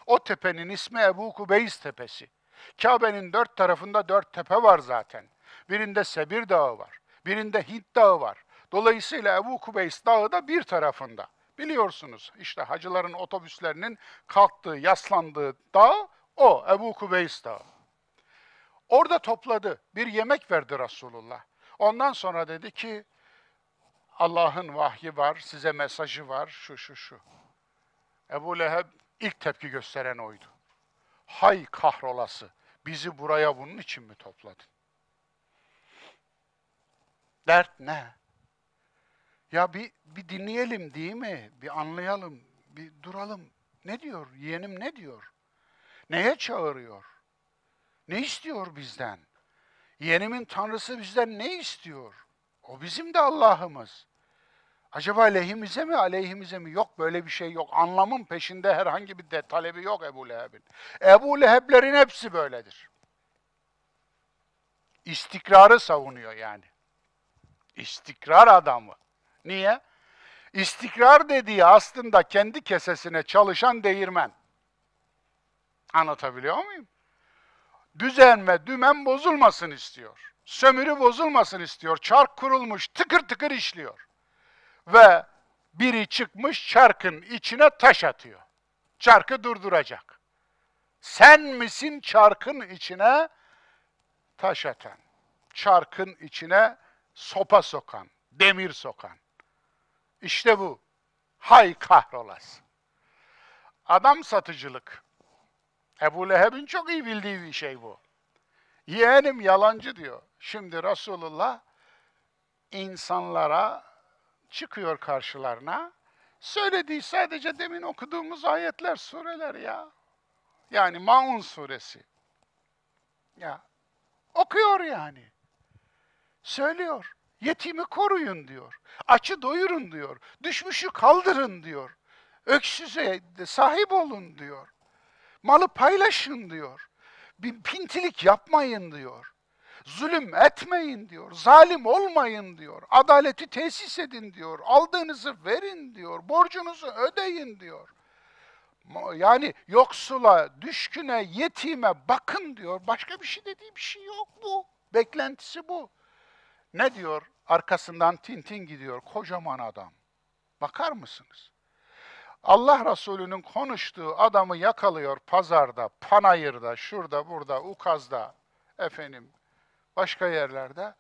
O tepenin ismi Ebu Kubeys Tepesi. Kabe'nin dört tarafında dört tepe var zaten. Birinde Sebir Dağı var. Birinde Hint Dağı var. Dolayısıyla Ebu Kubeys Dağı da bir tarafında. Biliyorsunuz işte hacıların otobüslerinin kalktığı, yaslandığı dağ o Ebu Kubeys Dağı. Orada topladı. Bir yemek verdi Resulullah. Ondan sonra dedi ki Allah'ın vahyi var, size mesajı var, şu şu şu. Ebu Leheb ilk tepki gösteren oydu. Hay kahrolası. Bizi buraya bunun için mi topladın? Dert ne? Ya bir, bir dinleyelim değil mi? Bir anlayalım, bir duralım. Ne diyor? Yeğenim ne diyor? Neye çağırıyor? Ne istiyor bizden? Yeğenimin Tanrısı bizden ne istiyor? O bizim de Allah'ımız. Acaba lehimize mi, aleyhimize mi? Yok böyle bir şey yok. Anlamın peşinde herhangi bir de talebi yok Ebu Leheb'in. Ebu Leheb'lerin hepsi böyledir. İstikrarı savunuyor yani. İstikrar adamı. Niye? İstikrar dediği aslında kendi kesesine çalışan değirmen. Anlatabiliyor muyum? Düzenme, dümen bozulmasın istiyor. Sömürü bozulmasın istiyor. Çark kurulmuş, tıkır tıkır işliyor. Ve biri çıkmış çarkın içine taş atıyor. Çarkı durduracak. Sen misin çarkın içine taş atan? Çarkın içine sopa sokan, demir sokan. İşte bu. Hay kahrolasın. Adam satıcılık. Ebu Leheb'in çok iyi bildiği bir şey bu. Yeğenim yalancı diyor. Şimdi Resulullah insanlara çıkıyor karşılarına. Söylediği sadece demin okuduğumuz ayetler, sureler ya. Yani Maun suresi. Ya okuyor yani. Söylüyor. Yetimi koruyun diyor. Açı doyurun diyor. Düşmüşü kaldırın diyor. Öksüze sahip olun diyor. Malı paylaşın diyor. Bir pintilik yapmayın diyor. Zulüm etmeyin diyor. Zalim olmayın diyor. Adaleti tesis edin diyor. Aldığınızı verin diyor. Borcunuzu ödeyin diyor. Yani yoksula, düşküne, yetime bakın diyor. Başka bir şey dediği bir şey yok bu. Beklentisi bu. Ne diyor? Arkasından tintin gidiyor kocaman adam. Bakar mısınız? Allah Resulü'nün konuştuğu adamı yakalıyor pazarda, panayırda, şurada, burada, ukazda, efendim, başka yerlerde.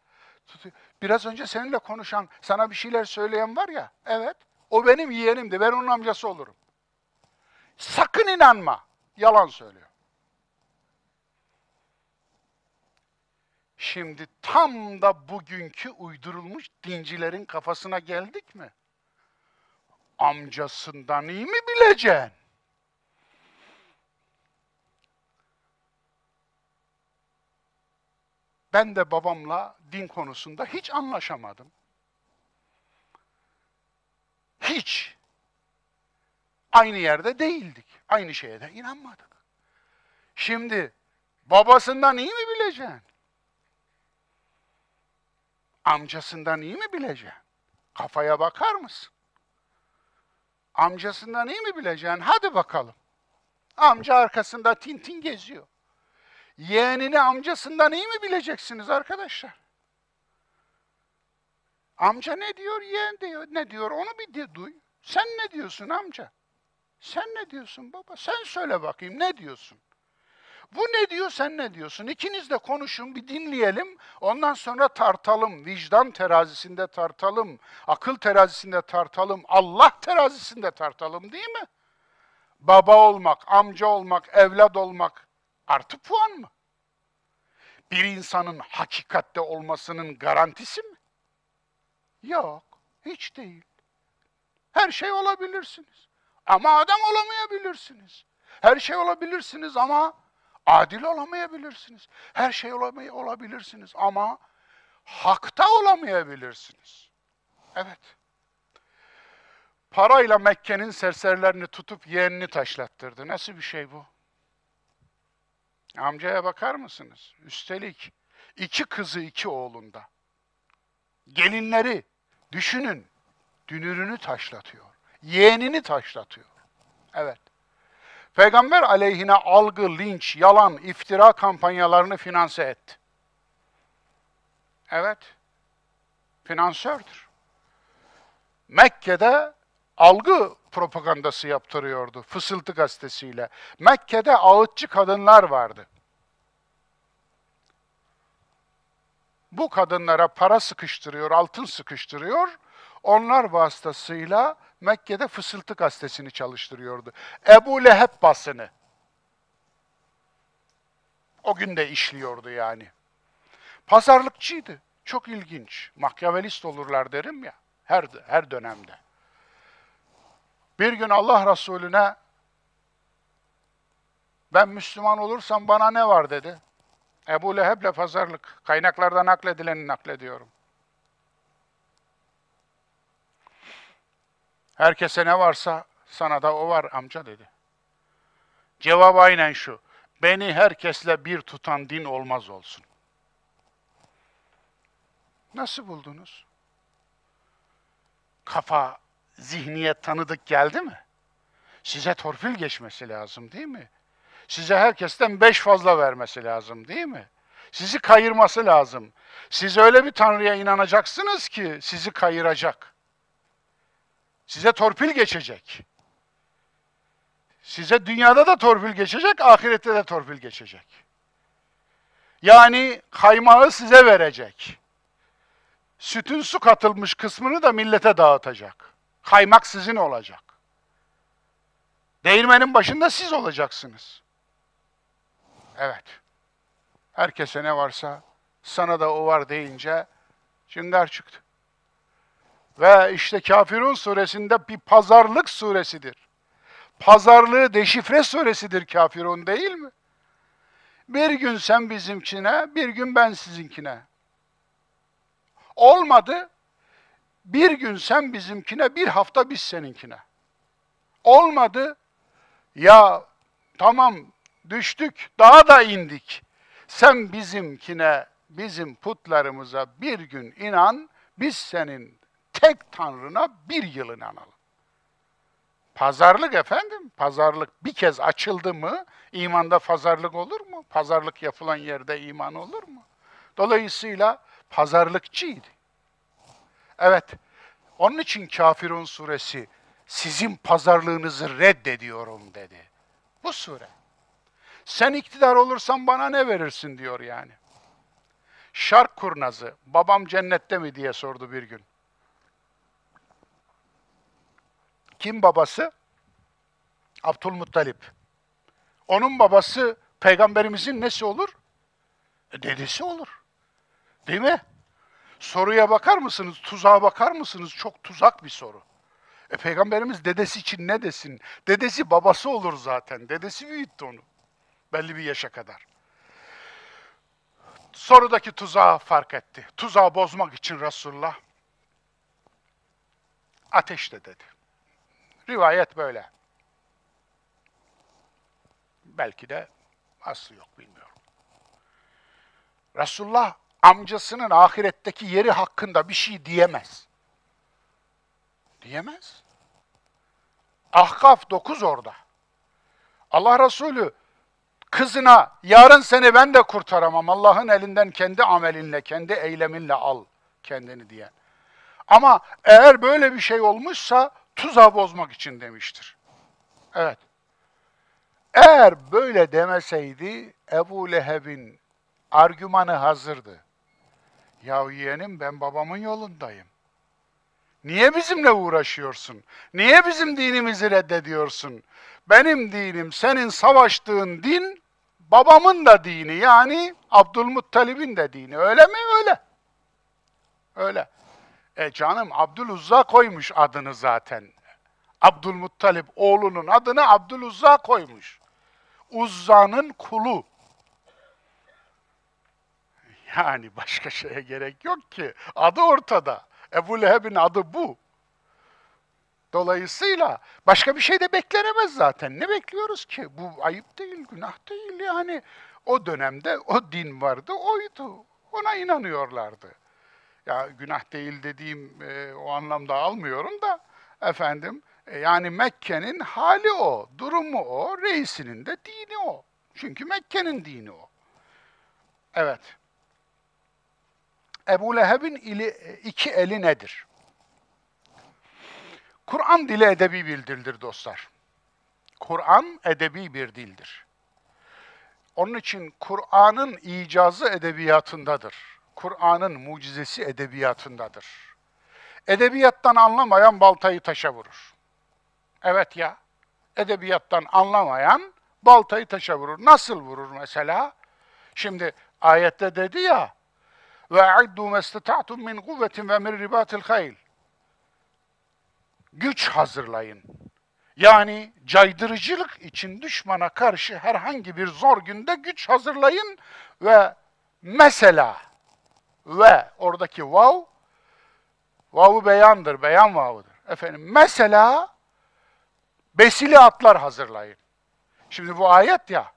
Biraz önce seninle konuşan, sana bir şeyler söyleyen var ya, evet, o benim yeğenimdi, ben onun amcası olurum. Sakın inanma, yalan söylüyor. Şimdi tam da bugünkü uydurulmuş dincilerin kafasına geldik mi? Amcasından iyi mi bileceksin? Ben de babamla din konusunda hiç anlaşamadım. Hiç. Aynı yerde değildik. Aynı şeye de inanmadık. Şimdi babasından iyi mi bileceksin? Amcasından iyi mi bileceksin? Kafaya bakar mısın? Amcasından iyi mi bileceksin? Hadi bakalım. Amca arkasında tintin geziyor. Yeğenini amcasından iyi mi bileceksiniz arkadaşlar? Amca ne diyor, yeğen diyor, ne diyor onu bir de duy. Sen ne diyorsun amca? Sen ne diyorsun baba? Sen söyle bakayım ne diyorsun? Bu ne diyor, sen ne diyorsun? İkiniz de konuşun, bir dinleyelim. Ondan sonra tartalım. Vicdan terazisinde tartalım. Akıl terazisinde tartalım. Allah terazisinde tartalım değil mi? Baba olmak, amca olmak, evlat olmak artı puan mı? Bir insanın hakikatte olmasının garantisi mi? Yok, hiç değil. Her şey olabilirsiniz. Ama adam olamayabilirsiniz. Her şey olabilirsiniz ama Adil olamayabilirsiniz. Her şey olamay olabilirsiniz ama hakta olamayabilirsiniz. Evet. Parayla Mekke'nin serserilerini tutup yeğenini taşlattırdı. Nasıl bir şey bu? Amcaya bakar mısınız? Üstelik iki kızı iki oğlunda. Gelinleri düşünün dünürünü taşlatıyor. Yeğenini taşlatıyor. Evet. Peygamber aleyhine algı, linç, yalan, iftira kampanyalarını finanse etti. Evet, finansördür. Mekke'de algı propagandası yaptırıyordu Fısıltı gazetesiyle. Mekke'de ağıtçı kadınlar vardı. Bu kadınlara para sıkıştırıyor, altın sıkıştırıyor. Onlar vasıtasıyla Mekke'de Fısıltı gazetesini çalıştırıyordu. Ebu Leheb basını. O gün de işliyordu yani. Pazarlıkçıydı. Çok ilginç. Makyavelist olurlar derim ya her her dönemde. Bir gün Allah Resulüne ben Müslüman olursam bana ne var dedi. Ebu Leheb'le pazarlık. Kaynaklardan nakledileni naklediyorum. Herkese ne varsa sana da o var amca dedi. Cevap aynen şu. Beni herkesle bir tutan din olmaz olsun. Nasıl buldunuz? Kafa, zihniyet tanıdık geldi mi? Size torpil geçmesi lazım değil mi? Size herkesten beş fazla vermesi lazım değil mi? Sizi kayırması lazım. Siz öyle bir Tanrı'ya inanacaksınız ki sizi kayıracak. Size torpil geçecek. Size dünyada da torpil geçecek, ahirette de torpil geçecek. Yani kaymağı size verecek. Sütün su katılmış kısmını da millete dağıtacak. Kaymak sizin olacak. Değirmenin başında siz olacaksınız. Evet. Herkese ne varsa sana da o var deyince cüngar çıktı. Ve işte Kafirun suresinde bir pazarlık suresidir. Pazarlığı deşifre suresidir Kafirun değil mi? Bir gün sen bizimkine, bir gün ben sizinkine. Olmadı, bir gün sen bizimkine, bir hafta biz seninkine. Olmadı, ya tamam düştük, daha da indik. Sen bizimkine, bizim putlarımıza bir gün inan, biz senin tek tanrına bir yıl inanalım. Pazarlık efendim, pazarlık bir kez açıldı mı, imanda pazarlık olur mu? Pazarlık yapılan yerde iman olur mu? Dolayısıyla pazarlıkçıydı. Evet, onun için Kafirun suresi, sizin pazarlığınızı reddediyorum dedi. Bu sure. Sen iktidar olursan bana ne verirsin diyor yani. Şark kurnazı, babam cennette mi diye sordu bir gün. Kim babası? Abdülmuttalip. Onun babası peygamberimizin nesi olur? E, dedesi olur. Değil mi? Soruya bakar mısınız? Tuzağa bakar mısınız? Çok tuzak bir soru. E peygamberimiz dedesi için ne desin? Dedesi babası olur zaten. Dedesi büyüttü onu. Belli bir yaşa kadar. Sorudaki tuzağı fark etti. Tuzağı bozmak için Resulullah ateşte dedi. Rivayet böyle. Belki de aslı yok bilmiyorum. Resulullah amcasının ahiretteki yeri hakkında bir şey diyemez. Diyemez. Ahkaf 9 orada. Allah Resulü kızına yarın seni ben de kurtaramam. Allah'ın elinden kendi amelinle, kendi eyleminle al kendini diyen. Ama eğer böyle bir şey olmuşsa tuzağı bozmak için demiştir. Evet. Eğer böyle demeseydi Ebu Leheb'in argümanı hazırdı. Ya yeğenim ben babamın yolundayım. Niye bizimle uğraşıyorsun? Niye bizim dinimizi reddediyorsun? Benim dinim, senin savaştığın din, babamın da dini yani Abdülmuttalib'in de dini. Öyle mi? Öyle. Öyle. E canım Abdüluzza koymuş adını zaten. Abdülmuttalip oğlunun adını Abdüluzza koymuş. Uzza'nın kulu. Yani başka şeye gerek yok ki. Adı ortada. Ebu Leheb'in adı bu. Dolayısıyla başka bir şey de beklenemez zaten. Ne bekliyoruz ki? Bu ayıp değil, günah değil yani. O dönemde o din vardı, oydu. Ona inanıyorlardı. Ya günah değil dediğim e, o anlamda almıyorum da efendim e, yani Mekke'nin hali o, durumu o, reisinin de dini o. Çünkü Mekke'nin dini o. Evet. Ebu Leheb'in ili, iki eli nedir? Kur'an dili edebi bir dildir dostlar. Kur'an edebi bir dildir. Onun için Kur'an'ın icazı edebiyatındadır. Kur'an'ın mucizesi edebiyatındadır. Edebiyattan anlamayan baltayı taşa vurur. Evet ya, edebiyattan anlamayan baltayı taşa vurur. Nasıl vurur mesela? Şimdi ayette dedi ya ve a'iddu mestata'tum min kuvvetin ve min ribatil. Güç hazırlayın. Yani caydırıcılık için düşmana karşı herhangi bir zor günde güç hazırlayın ve mesela ve oradaki vav vavu beyandır, beyan vavıdır. Efendim mesela besili atlar hazırlayın. Şimdi bu ayet ya,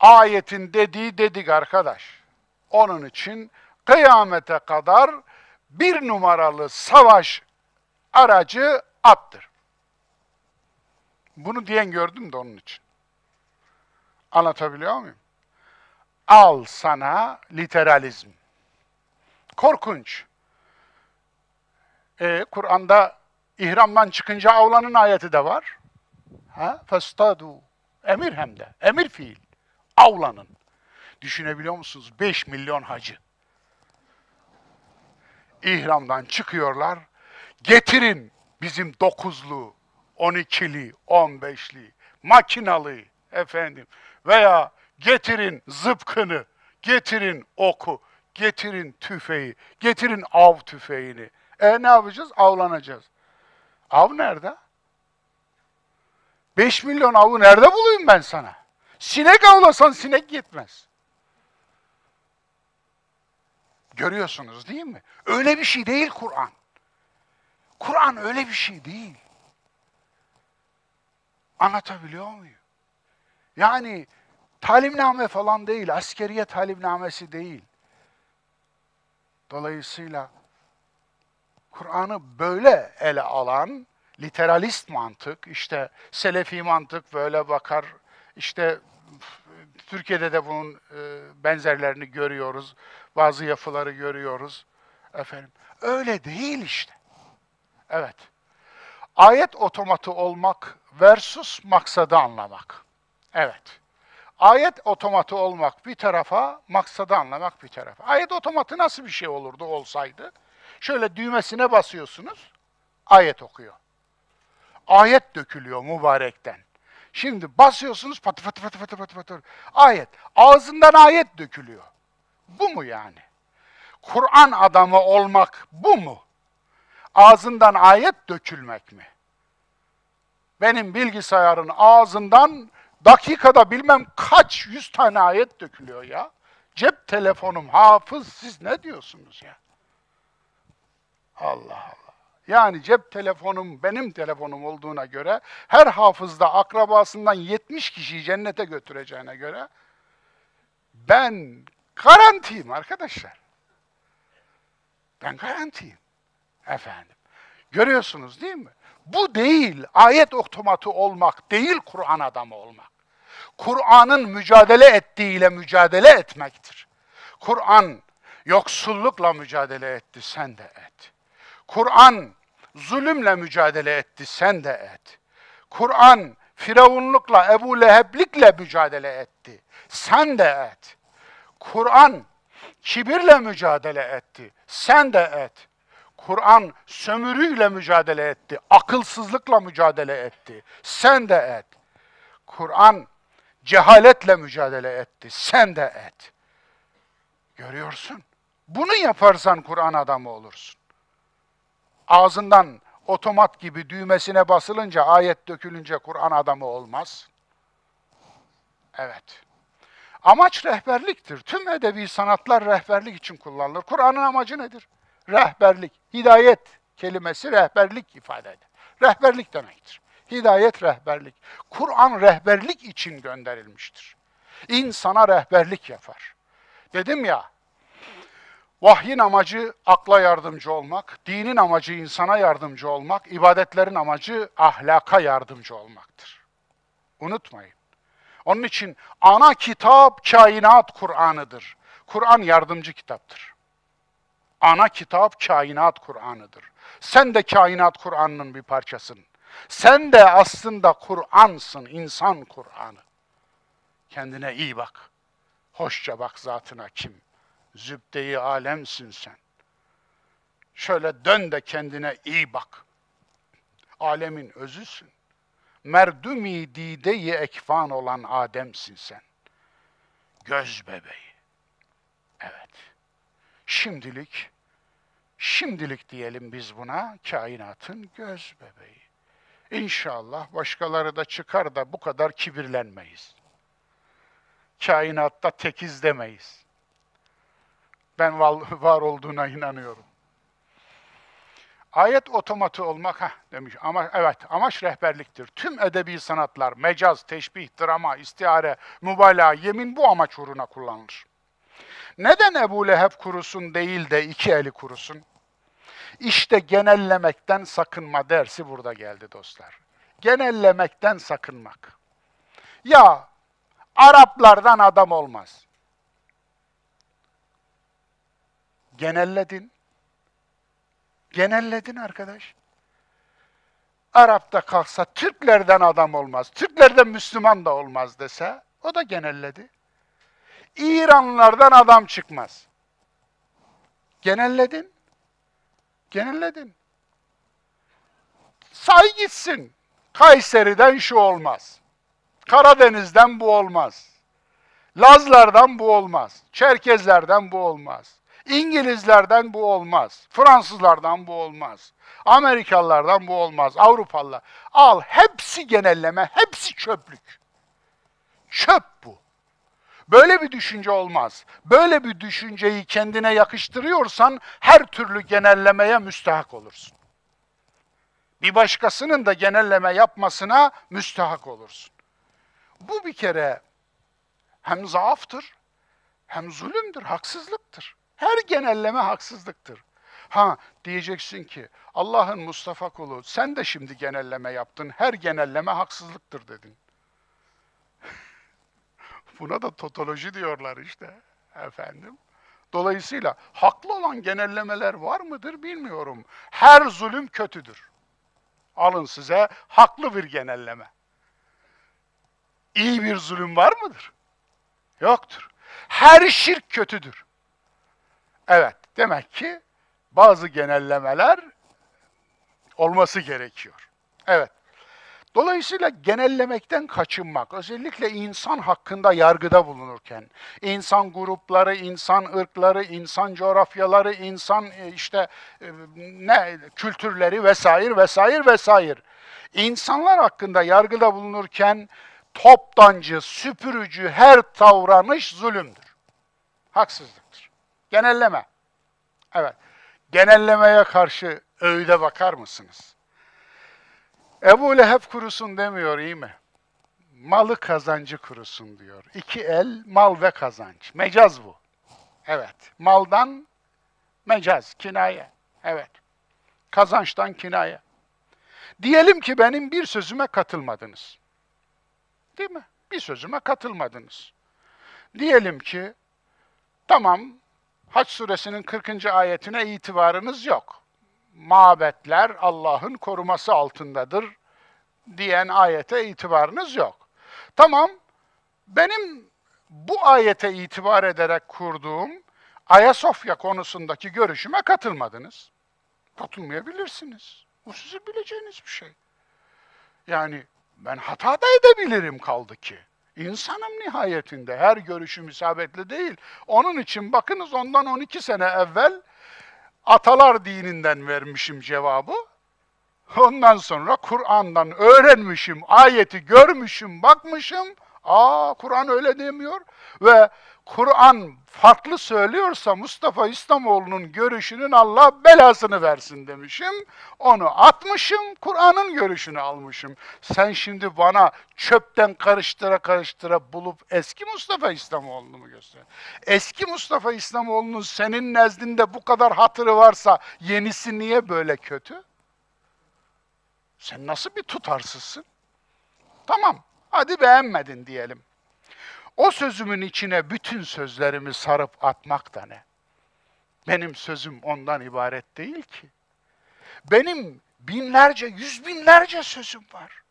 ayetin dediği dedik arkadaş. Onun için kıyamete kadar bir numaralı savaş aracı attır. Bunu diyen gördüm de onun için. Anlatabiliyor muyum? Al sana literalizm. Korkunç. Ee, Kur'an'da ihramdan çıkınca avlanın ayeti de var. Ha? Festadu. Emir hem de. Emir fiil. Avlanın. Düşünebiliyor musunuz? 5 milyon hacı. İhramdan çıkıyorlar. Getirin bizim dokuzlu, on ikili, on beşli, makinalı efendim veya getirin zıpkını, getirin oku, getirin tüfeği, getirin av tüfeğini. E ne yapacağız? Avlanacağız. Av nerede? 5 milyon avı nerede bulayım ben sana? Sinek avlasan sinek yetmez. Görüyorsunuz değil mi? Öyle bir şey değil Kur'an. Kur'an öyle bir şey değil. Anlatabiliyor muyum? Yani talimname falan değil, askeriye talimnamesi değil. Dolayısıyla Kur'an'ı böyle ele alan literalist mantık, işte selefi mantık böyle bakar, işte Türkiye'de de bunun e, benzerlerini görüyoruz, bazı yapıları görüyoruz. Efendim, öyle değil işte. Evet. Ayet otomatı olmak versus maksadı anlamak. Evet. Ayet otomatı olmak bir tarafa, maksadı anlamak bir tarafa. Ayet otomatı nasıl bir şey olurdu olsaydı? Şöyle düğmesine basıyorsunuz, ayet okuyor. Ayet dökülüyor mübarekten. Şimdi basıyorsunuz patı patı patı patı patı patı. Ayet. Ağzından ayet dökülüyor. Bu mu yani? Kur'an adamı olmak bu mu? Ağzından ayet dökülmek mi? Benim bilgisayarın ağzından dakikada bilmem kaç yüz tane ayet dökülüyor ya. Cep telefonum hafız siz ne diyorsunuz ya? Allah Allah. Yani cep telefonum benim telefonum olduğuna göre her hafızda akrabasından 70 kişiyi cennete götüreceğine göre ben garantiyim arkadaşlar. Ben garantiyim. Efendim. Görüyorsunuz değil mi? Bu değil ayet otomatı olmak, değil Kur'an adamı olmak. Kur'an'ın mücadele ettiğiyle mücadele etmektir. Kur'an yoksullukla mücadele etti, sen de et. Kur'an zulümle mücadele etti, sen de et. Kur'an Firavunlukla, Ebu Leheblikle mücadele etti. Sen de et. Kur'an kibirle mücadele etti. Sen de et. Kur'an sömürüyle mücadele etti. Akılsızlıkla mücadele etti. Sen de et. Kur'an cehaletle mücadele etti. Sen de et. Görüyorsun. Bunu yaparsan Kur'an adamı olursun ağzından otomat gibi düğmesine basılınca, ayet dökülünce Kur'an adamı olmaz. Evet. Amaç rehberliktir. Tüm edebi sanatlar rehberlik için kullanılır. Kur'an'ın amacı nedir? Rehberlik. Hidayet kelimesi rehberlik ifade eder. Rehberlik demektir. Hidayet rehberlik. Kur'an rehberlik için gönderilmiştir. İnsana rehberlik yapar. Dedim ya, Vahyin amacı akla yardımcı olmak, dinin amacı insana yardımcı olmak, ibadetlerin amacı ahlaka yardımcı olmaktır. Unutmayın. Onun için ana kitap kainat Kur'an'ıdır. Kur'an yardımcı kitaptır. Ana kitap kainat Kur'an'ıdır. Sen de kainat Kur'an'ın bir parçasın. Sen de aslında Kur'ansın, insan Kur'an'ı. Kendine iyi bak. Hoşça bak zatına kim zübdeyi alemsin sen. Şöyle dön de kendine iyi bak. Alemin özüsün. Merdumi dideyi ekfan olan Adem'sin sen. göz bebeği. Evet. Şimdilik, şimdilik diyelim biz buna kainatın göz bebeği. İnşallah başkaları da çıkar da bu kadar kibirlenmeyiz. Kainatta tekiz demeyiz. Ben var olduğuna inanıyorum. Ayet otomatı olmak ha demiş ama evet amaç rehberliktir. Tüm edebi sanatlar, mecaz, teşbih, drama, istihare, mübalağa, yemin bu amaç uğruna kullanılır. Neden Ebu Leheb kurusun değil de iki eli kurusun? İşte genellemekten sakınma dersi burada geldi dostlar. Genellemekten sakınmak. Ya Araplardan adam olmaz. Genelledin. Genelledin arkadaş. Arap'ta kalksa Türklerden adam olmaz, Türklerden Müslüman da olmaz dese o da genelledi. İranlılardan adam çıkmaz. Genelledin. Genelledin. Say gitsin. Kayseri'den şu olmaz. Karadeniz'den bu olmaz. Lazlardan bu olmaz. Çerkezlerden bu olmaz. İngilizlerden bu olmaz. Fransızlardan bu olmaz. Amerikalılardan bu olmaz. Avrupalılar. Al hepsi genelleme, hepsi çöplük. Çöp bu. Böyle bir düşünce olmaz. Böyle bir düşünceyi kendine yakıştırıyorsan her türlü genellemeye müstahak olursun. Bir başkasının da genelleme yapmasına müstahak olursun. Bu bir kere hem zaaftır, hem zulümdür, haksızlıktır. Her genelleme haksızlıktır. Ha diyeceksin ki Allah'ın Mustafa kulu sen de şimdi genelleme yaptın. Her genelleme haksızlıktır dedin. Buna da totoloji diyorlar işte efendim. Dolayısıyla haklı olan genellemeler var mıdır bilmiyorum. Her zulüm kötüdür. Alın size haklı bir genelleme. İyi bir zulüm var mıdır? Yoktur. Her şirk kötüdür. Evet, demek ki bazı genellemeler olması gerekiyor. Evet. Dolayısıyla genellemekten kaçınmak, özellikle insan hakkında yargıda bulunurken, insan grupları, insan ırkları, insan coğrafyaları, insan e, işte e, ne kültürleri vesaire vesaire vesaire. İnsanlar hakkında yargıda bulunurken toptancı, süpürücü her davranış zulümdür. Haksızlıktır. Genelleme. Evet. Genellemeye karşı öğüde bakar mısınız? Ebu Leheb kurusun demiyor iyi mi? Malı kazancı kurusun diyor. İki el mal ve kazanç. Mecaz bu. Evet. Maldan mecaz, kinaye. Evet. Kazançtan kinaye. Diyelim ki benim bir sözüme katılmadınız. Değil mi? Bir sözüme katılmadınız. Diyelim ki tamam Haç suresinin 40. ayetine itibarınız yok. Mabetler Allah'ın koruması altındadır diyen ayete itibarınız yok. Tamam, benim bu ayete itibar ederek kurduğum Ayasofya konusundaki görüşüme katılmadınız. Katılmayabilirsiniz. Bu sizin bileceğiniz bir şey. Yani ben hata da edebilirim kaldı ki. İnsanım nihayetinde. Her görüşüm isabetli değil. Onun için bakınız ondan 12 sene evvel atalar dininden vermişim cevabı. Ondan sonra Kur'an'dan öğrenmişim, ayeti görmüşüm, bakmışım. Aa Kur'an öyle demiyor ve Kur'an farklı söylüyorsa Mustafa İslamoğlu'nun görüşünün Allah belasını versin demişim. Onu atmışım, Kur'an'ın görüşünü almışım. Sen şimdi bana çöpten karıştıra karıştıra bulup eski Mustafa İslamoğlu'nu mu göster? Eski Mustafa İslamoğlu'nun senin nezdinde bu kadar hatırı varsa yenisi niye böyle kötü? Sen nasıl bir tutarsızsın? Tamam, hadi beğenmedin diyelim. O sözümün içine bütün sözlerimi sarıp atmak da ne? Benim sözüm ondan ibaret değil ki. Benim binlerce, yüz binlerce sözüm var.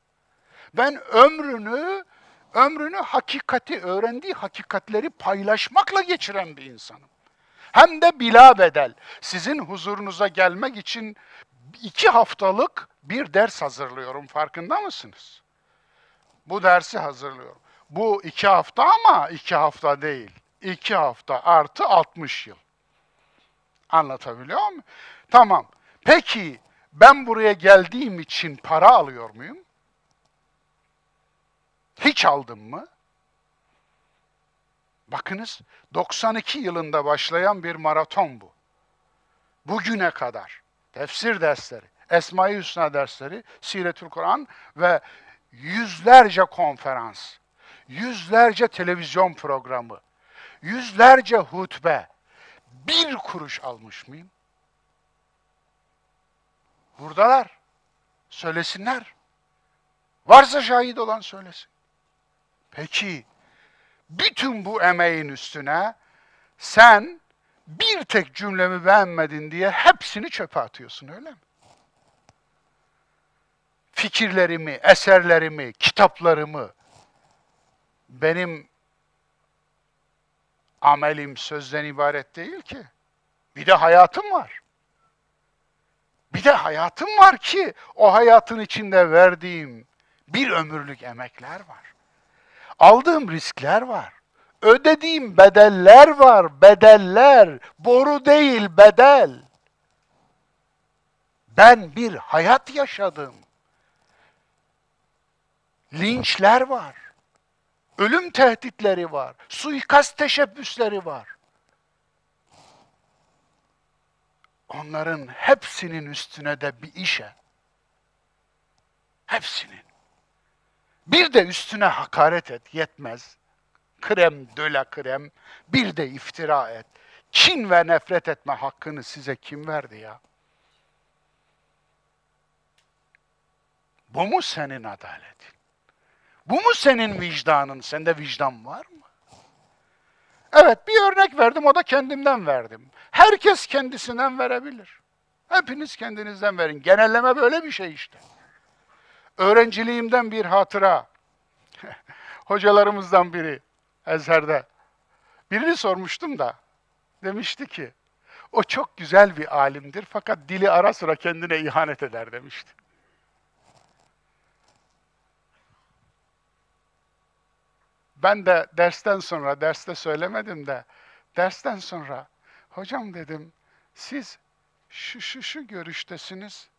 Ben ömrünü, ömrünü hakikati, öğrendiği hakikatleri paylaşmakla geçiren bir insanım. Hem de bila bedel. Sizin huzurunuza gelmek için iki haftalık bir ders hazırlıyorum. Farkında mısınız? Bu dersi hazırlıyorum. Bu iki hafta ama iki hafta değil. İki hafta artı 60 yıl. Anlatabiliyor muyum? Tamam. Peki ben buraya geldiğim için para alıyor muyum? Hiç aldım mı? Bakınız 92 yılında başlayan bir maraton bu. Bugüne kadar tefsir dersleri, Esma-i Hüsna dersleri, Siretül Kur'an ve yüzlerce konferans, yüzlerce televizyon programı, yüzlerce hutbe, bir kuruş almış mıyım? Buradalar. Söylesinler. Varsa şahit olan söylesin. Peki, bütün bu emeğin üstüne sen bir tek cümlemi beğenmedin diye hepsini çöpe atıyorsun öyle mi? Fikirlerimi, eserlerimi, kitaplarımı, benim amelim sözden ibaret değil ki. Bir de hayatım var. Bir de hayatım var ki o hayatın içinde verdiğim bir ömürlük emekler var. Aldığım riskler var. Ödediğim bedeller var, bedeller. Boru değil, bedel. Ben bir hayat yaşadım. Linçler var. Ölüm tehditleri var. Suikast teşebbüsleri var. Onların hepsinin üstüne de bir işe. Hepsinin. Bir de üstüne hakaret et, yetmez. Krem döle krem, bir de iftira et. Kin ve nefret etme hakkını size kim verdi ya? Bu mu senin adaletin? Bu mu senin vicdanın? Sende vicdan var mı? Evet bir örnek verdim o da kendimden verdim. Herkes kendisinden verebilir. Hepiniz kendinizden verin. Genelleme böyle bir şey işte. Öğrenciliğimden bir hatıra. Hocalarımızdan biri Ezher'de. Birini sormuştum da demişti ki o çok güzel bir alimdir fakat dili ara sıra kendine ihanet eder demişti. Ben de dersten sonra, derste söylemedim de, dersten sonra, hocam dedim, siz şu şu şu görüştesiniz,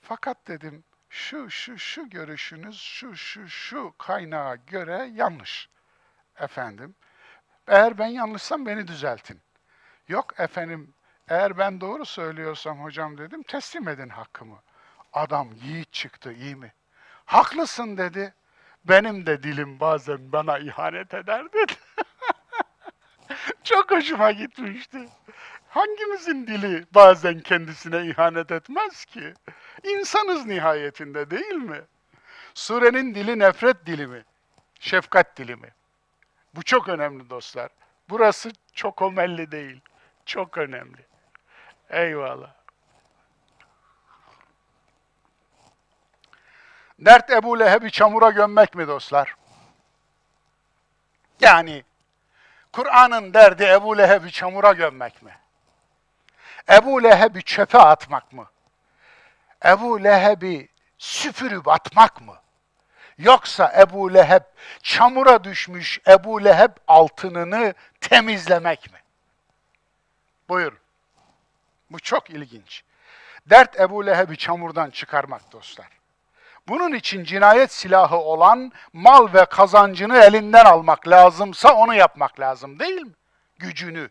fakat dedim, şu şu şu görüşünüz, şu şu şu kaynağa göre yanlış. Efendim, eğer ben yanlışsam beni düzeltin. Yok efendim, eğer ben doğru söylüyorsam hocam dedim, teslim edin hakkımı. Adam yiğit çıktı, iyi mi? Haklısın dedi. Benim de dilim bazen bana ihanet eder dedi. Çok hoşuma gitmişti. Hangimizin dili bazen kendisine ihanet etmez ki? İnsanız nihayetinde değil mi? Surenin dili nefret dili mi? Şefkat dili mi? Bu çok önemli dostlar. Burası çok omelli değil. Çok önemli. Eyvallah. Dert Ebu Leheb'i çamura gömmek mi dostlar? Yani Kur'an'ın derdi Ebu Leheb'i çamura gömmek mi? Ebu Leheb'i çöpe atmak mı? Ebu Leheb'i süpürüp atmak mı? Yoksa Ebu Leheb çamura düşmüş Ebu Leheb altınını temizlemek mi? Buyurun. Bu çok ilginç. Dert Ebu Leheb'i çamurdan çıkarmak dostlar. Bunun için cinayet silahı olan mal ve kazancını elinden almak lazımsa onu yapmak lazım değil mi? Gücünü.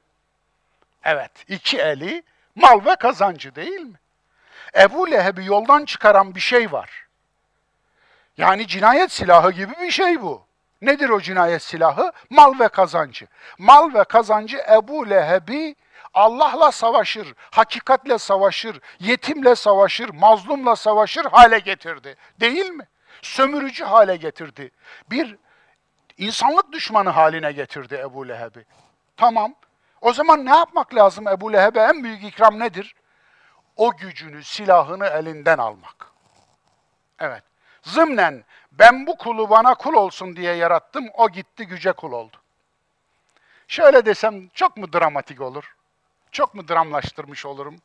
Evet, iki eli mal ve kazancı değil mi? Ebu Leheb'i yoldan çıkaran bir şey var. Yani cinayet silahı gibi bir şey bu. Nedir o cinayet silahı? Mal ve kazancı. Mal ve kazancı Ebu Leheb'i Allah'la savaşır, hakikatle savaşır, yetimle savaşır, mazlumla savaşır hale getirdi. Değil mi? Sömürücü hale getirdi. Bir insanlık düşmanı haline getirdi Ebu Leheb'i. Tamam. O zaman ne yapmak lazım Ebu Leheb'e? En büyük ikram nedir? O gücünü, silahını elinden almak. Evet. Zımnen ben bu kulu bana kul olsun diye yarattım, o gitti güce kul oldu. Şöyle desem çok mu dramatik olur? Çok mu dramlaştırmış olurum?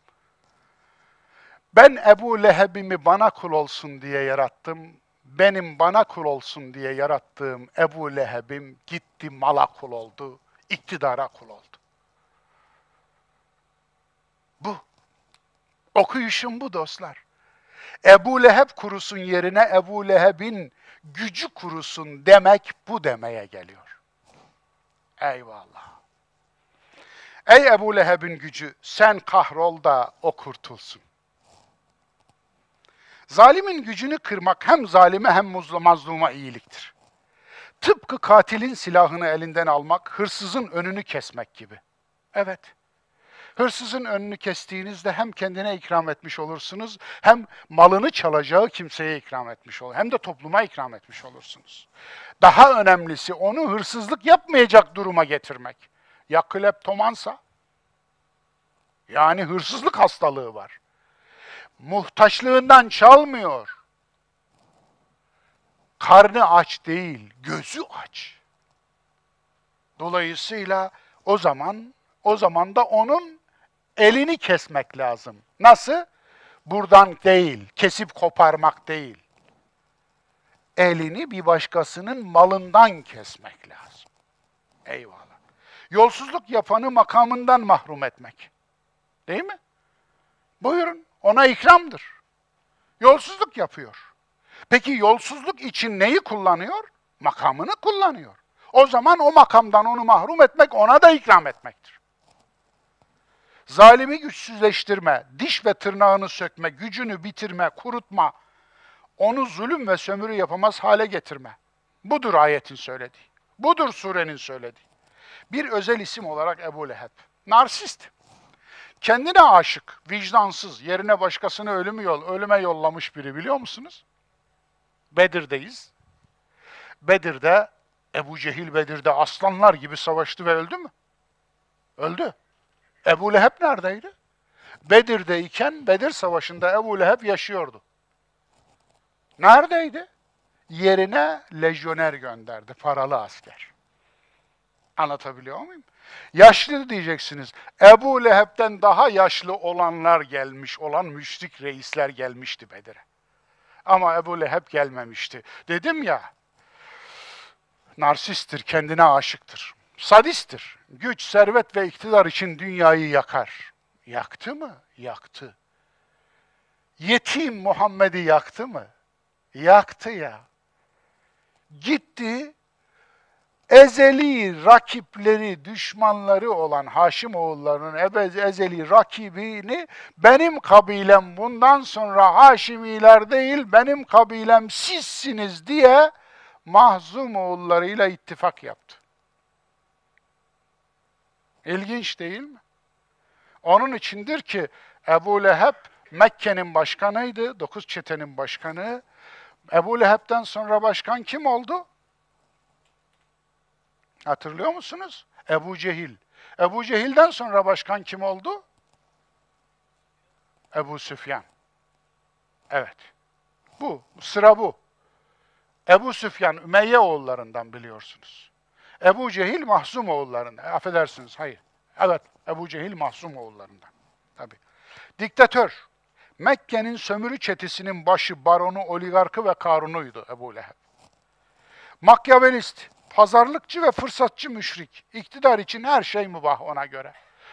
Ben Ebu Leheb'imi bana kul olsun diye yarattım. benim bana kul olsun diye yarattığım Ebu Leheb'im gitti mala kul oldu, iktidara kul oldu. Bu. Okuyuşum bu dostlar. Ebu Leheb kurusun yerine Ebu Leheb'in gücü kurusun demek bu demeye geliyor. Eyvallah. Ey Ebu Leheb'in gücü sen kahrol da o kurtulsun. Zalimin gücünü kırmak hem zalime hem mazluma iyiliktir. Tıpkı katilin silahını elinden almak, hırsızın önünü kesmek gibi. Evet. Hırsızın önünü kestiğinizde hem kendine ikram etmiş olursunuz, hem malını çalacağı kimseye ikram etmiş olur, hem de topluma ikram etmiş olursunuz. Daha önemlisi onu hırsızlık yapmayacak duruma getirmek. Ya kleptomansa? Yani hırsızlık hastalığı var. Muhtaçlığından çalmıyor. Karnı aç değil, gözü aç. Dolayısıyla o zaman o zaman da onun elini kesmek lazım. Nasıl? Buradan değil, kesip koparmak değil. Elini bir başkasının malından kesmek lazım. Eyvallah. Yolsuzluk yapanı makamından mahrum etmek. Değil mi? Buyurun, ona ikramdır. Yolsuzluk yapıyor. Peki yolsuzluk için neyi kullanıyor? Makamını kullanıyor. O zaman o makamdan onu mahrum etmek ona da ikram etmektir. Zalimi güçsüzleştirme, diş ve tırnağını sökme, gücünü bitirme, kurutma, onu zulüm ve sömürü yapamaz hale getirme. Budur ayetin söylediği. Budur surenin söylediği. Bir özel isim olarak Ebu Leheb. Narsist. Kendine aşık, vicdansız, yerine başkasını ölümü yol, ölüme yollamış biri biliyor musunuz? Bedir'deyiz. Bedir'de Ebu Cehil Bedir'de aslanlar gibi savaştı ve öldü mü? Öldü. Ebu Leheb neredeydi? Bedir'de iken Bedir Savaşı'nda Ebu Leheb yaşıyordu. Neredeydi? Yerine lejyoner gönderdi, paralı asker. Anlatabiliyor muyum? Yaşlı diyeceksiniz. Ebu Leheb'den daha yaşlı olanlar gelmiş, olan müşrik reisler gelmişti Bedir'e. Ama Ebu Leheb gelmemişti. Dedim ya, narsisttir, kendine aşıktır. Sadisttir. Güç, servet ve iktidar için dünyayı yakar. Yaktı mı? Yaktı. Yetim Muhammed'i yaktı mı? Yaktı ya. Gitti, ezeli rakipleri, düşmanları olan Haşim oğullarının ezeli rakibini benim kabilem bundan sonra Haşimiler değil benim kabilem sizsiniz diye Mahzum oğullarıyla ittifak yaptı. İlginç değil mi? Onun içindir ki Ebu Leheb Mekke'nin başkanıydı, dokuz çetenin başkanı. Ebu Leheb'den sonra başkan kim oldu? Hatırlıyor musunuz? Ebu Cehil. Ebu Cehil'den sonra başkan kim oldu? Ebu Süfyan. Evet. Bu, sıra bu. Ebu Süfyan Ümeyye oğullarından biliyorsunuz. Ebu Cehil Mahzum oğullarından. Affedersiniz, hayır. Evet, Ebu Cehil Mahzum oğullarından. Tabi. Diktatör. Mekke'nin sömürü çetesinin başı, baronu, oligarkı ve karunuydu Ebu Leheb. Makyavelist pazarlıkçı ve fırsatçı müşrik. İktidar için her şey mübah ona göre.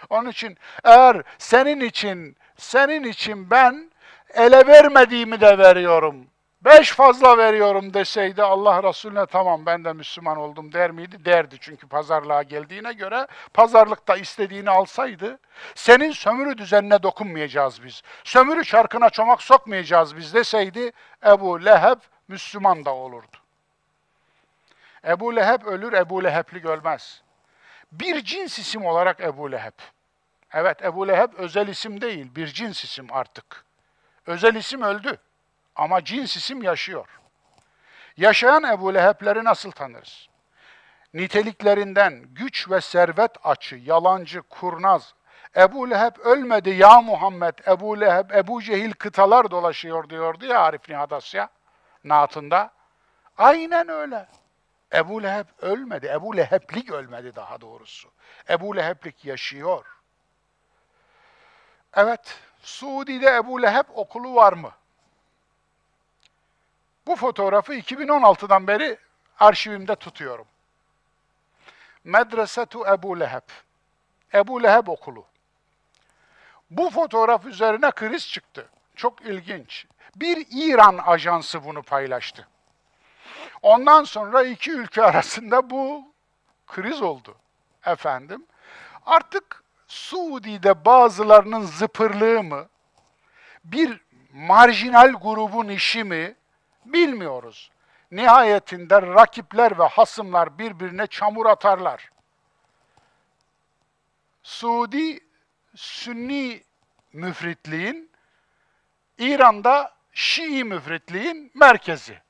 Onun için eğer senin için, senin için ben ele vermediğimi de veriyorum. Beş fazla veriyorum deseydi Allah Resulüne tamam ben de Müslüman oldum der miydi? Derdi çünkü pazarlığa geldiğine göre pazarlıkta istediğini alsaydı senin sömürü düzenine dokunmayacağız biz. Sömürü çarkına çomak sokmayacağız biz deseydi Ebu Leheb Müslüman da olurdu. Ebu Leheb ölür, Ebu Leheblik ölmez. Bir cins isim olarak Ebu Leheb. Evet, Ebu Leheb özel isim değil, bir cins isim artık. Özel isim öldü ama cins isim yaşıyor. Yaşayan Ebu Leheb'leri nasıl tanırız? Niteliklerinden güç ve servet açı, yalancı, kurnaz. Ebu Leheb ölmedi ya Muhammed, Ebu Leheb, Ebu Cehil kıtalar dolaşıyor diyordu ya Arif Nihadasya, naatında. Aynen öyle. Ebu Leheb ölmedi. Ebu Leheblik ölmedi daha doğrusu. Ebu Leheblik yaşıyor. Evet, Suudi'de Ebu Leheb okulu var mı? Bu fotoğrafı 2016'dan beri arşivimde tutuyorum. Medresetu Ebu Leheb. Ebu Leheb okulu. Bu fotoğraf üzerine kriz çıktı. Çok ilginç. Bir İran ajansı bunu paylaştı. Ondan sonra iki ülke arasında bu kriz oldu efendim. Artık Suudi'de bazılarının zıpırlığı mı, bir marjinal grubun işi mi bilmiyoruz. Nihayetinde rakipler ve hasımlar birbirine çamur atarlar. Suudi Sünni müfritliğin, İran'da Şii müfritliğin merkezi.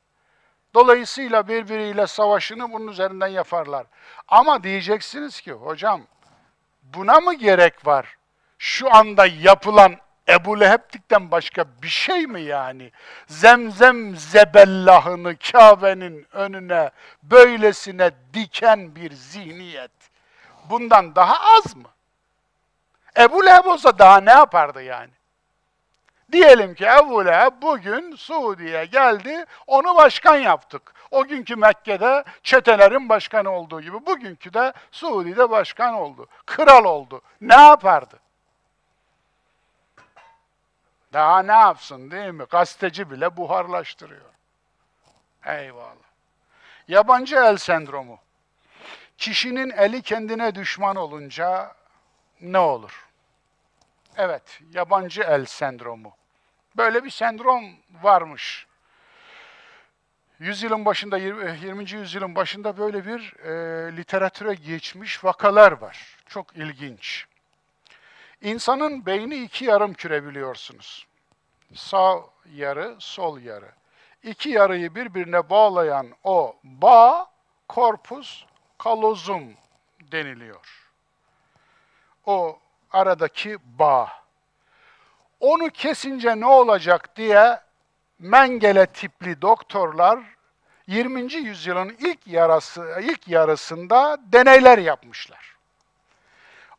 Dolayısıyla birbiriyle savaşını bunun üzerinden yaparlar. Ama diyeceksiniz ki hocam buna mı gerek var? Şu anda yapılan Ebu Leheb'likten başka bir şey mi yani? Zemzem zebellahını Kabe'nin önüne böylesine diken bir zihniyet. Bundan daha az mı? Ebu Leheb olsa daha ne yapardı yani? Diyelim ki Ebu Leheb bugün Suudi'ye geldi, onu başkan yaptık. O günkü Mekke'de çetelerin başkanı olduğu gibi bugünkü de Suudi'de başkan oldu. Kral oldu. Ne yapardı? Daha ne yapsın değil mi? Gazeteci bile buharlaştırıyor. Eyvallah. Yabancı el sendromu. Kişinin eli kendine düşman olunca ne olur? Evet, yabancı el sendromu. Böyle bir sendrom varmış. Yüzyılın başında, 20. yüzyılın başında böyle bir e, literatüre geçmiş vakalar var. Çok ilginç. İnsanın beyni iki yarım küre biliyorsunuz. Sağ yarı, sol yarı. İki yarıyı birbirine bağlayan o bağ, korpus kalozum deniliyor. O aradaki bağ. Onu kesince ne olacak diye Mengele tipli doktorlar 20. yüzyılın ilk yarısı ilk yarısında deneyler yapmışlar.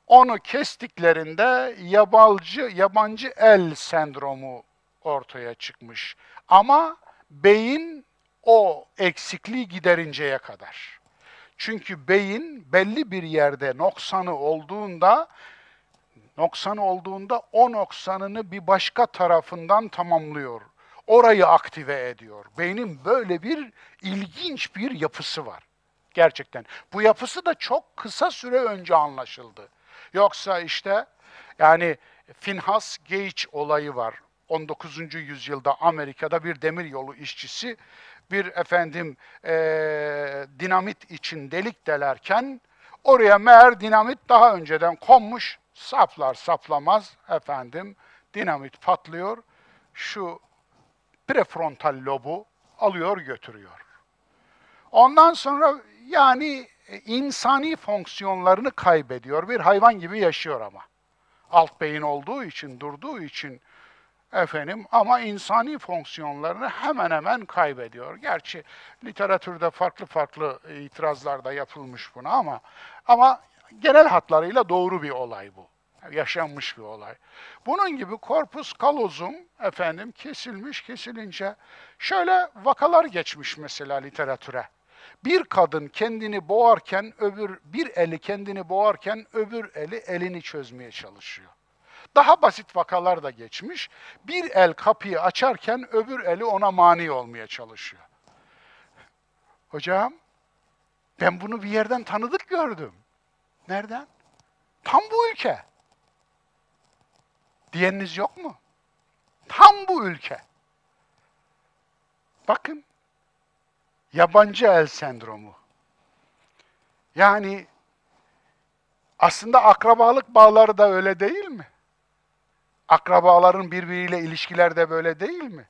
Onu kestiklerinde yabancı yabancı el sendromu ortaya çıkmış. Ama beyin o eksikliği giderinceye kadar. Çünkü beyin belli bir yerde noksanı olduğunda noksanı olduğunda o noksanını bir başka tarafından tamamlıyor. Orayı aktive ediyor. Beynin böyle bir ilginç bir yapısı var. Gerçekten. Bu yapısı da çok kısa süre önce anlaşıldı. Yoksa işte yani Finhas Gage olayı var. 19. yüzyılda Amerika'da bir demir yolu işçisi bir efendim e, dinamit için delik delerken oraya meğer dinamit daha önceden konmuş saplar saplamaz efendim dinamit patlıyor şu prefrontal lobu alıyor götürüyor. Ondan sonra yani insani fonksiyonlarını kaybediyor. Bir hayvan gibi yaşıyor ama. Alt beyin olduğu için, durduğu için efendim ama insani fonksiyonlarını hemen hemen kaybediyor. Gerçi literatürde farklı farklı itirazlar da yapılmış buna ama ama genel hatlarıyla doğru bir olay bu. Yaşanmış bir olay. Bunun gibi korpus kalozum efendim kesilmiş kesilince şöyle vakalar geçmiş mesela literatüre. Bir kadın kendini boğarken öbür bir eli kendini boğarken öbür eli elini çözmeye çalışıyor. Daha basit vakalar da geçmiş. Bir el kapıyı açarken öbür eli ona mani olmaya çalışıyor. Hocam, ben bunu bir yerden tanıdık gördüm. Nereden? Tam bu ülke. Diyeniniz yok mu? Tam bu ülke. Bakın, yabancı el sendromu. Yani aslında akrabalık bağları da öyle değil mi? Akrabaların birbiriyle ilişkiler de böyle değil mi?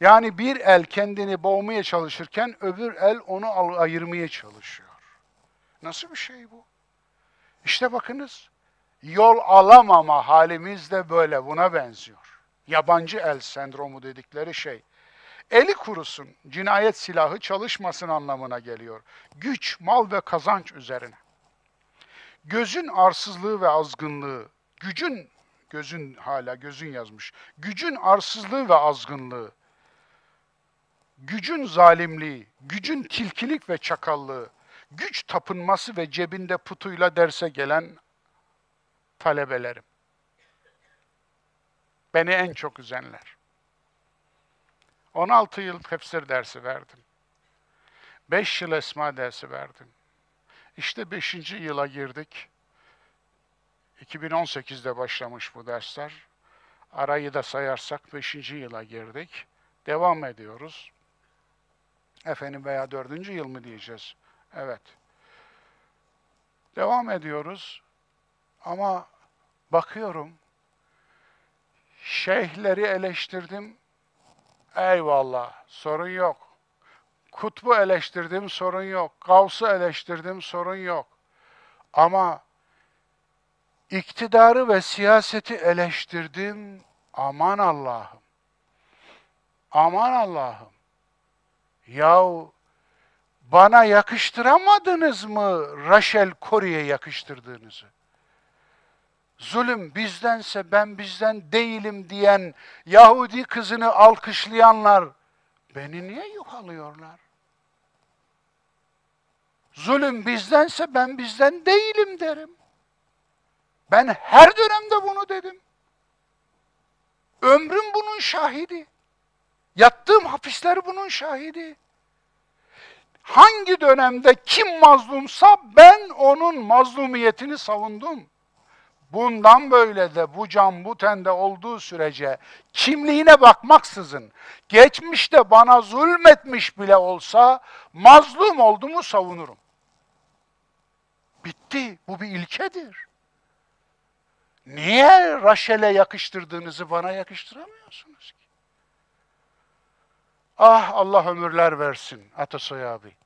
Yani bir el kendini boğmaya çalışırken öbür el onu ayırmaya çalışıyor. Nasıl bir şey bu? İşte bakınız, yol alamama halimiz de böyle buna benziyor. Yabancı el sendromu dedikleri şey. Eli kurusun, cinayet silahı çalışmasın anlamına geliyor. Güç, mal ve kazanç üzerine. Gözün arsızlığı ve azgınlığı, gücün gözün hala gözün yazmış. Gücün arsızlığı ve azgınlığı. gücün zalimliği, gücün tilkilik ve çakallığı, güç tapınması ve cebinde putuyla derse gelen talebelerim. Beni en çok üzenler. 16 yıl tefsir dersi verdim. 5 yıl esma dersi verdim. İşte 5. yıla girdik. 2018'de başlamış bu dersler. Arayı da sayarsak 5. yıla girdik. Devam ediyoruz. Efendim veya 4. yıl mı diyeceğiz? Evet. Devam ediyoruz. Ama bakıyorum, şeyhleri eleştirdim, eyvallah, sorun yok. Kutbu eleştirdim, sorun yok. Gavs'ı eleştirdim, sorun yok. Ama iktidarı ve siyaseti eleştirdim, aman Allah'ım. Aman Allah'ım. Yahu bana yakıştıramadınız mı Rachel Corrie'ye yakıştırdığınızı? Zulüm bizdense ben bizden değilim diyen Yahudi kızını alkışlayanlar beni niye yuhalıyorlar? Zulüm bizdense ben bizden değilim derim. Ben her dönemde bunu dedim. Ömrüm bunun şahidi. Yattığım hapisler bunun şahidi hangi dönemde kim mazlumsa ben onun mazlumiyetini savundum. Bundan böyle de bu can bu tende olduğu sürece kimliğine bakmaksızın geçmişte bana zulmetmiş bile olsa mazlum olduğumu savunurum. Bitti. Bu bir ilkedir. Niye Raşel'e yakıştırdığınızı bana yakıştıramıyorsunuz ki? Ah Allah ömürler versin Atasoy abi.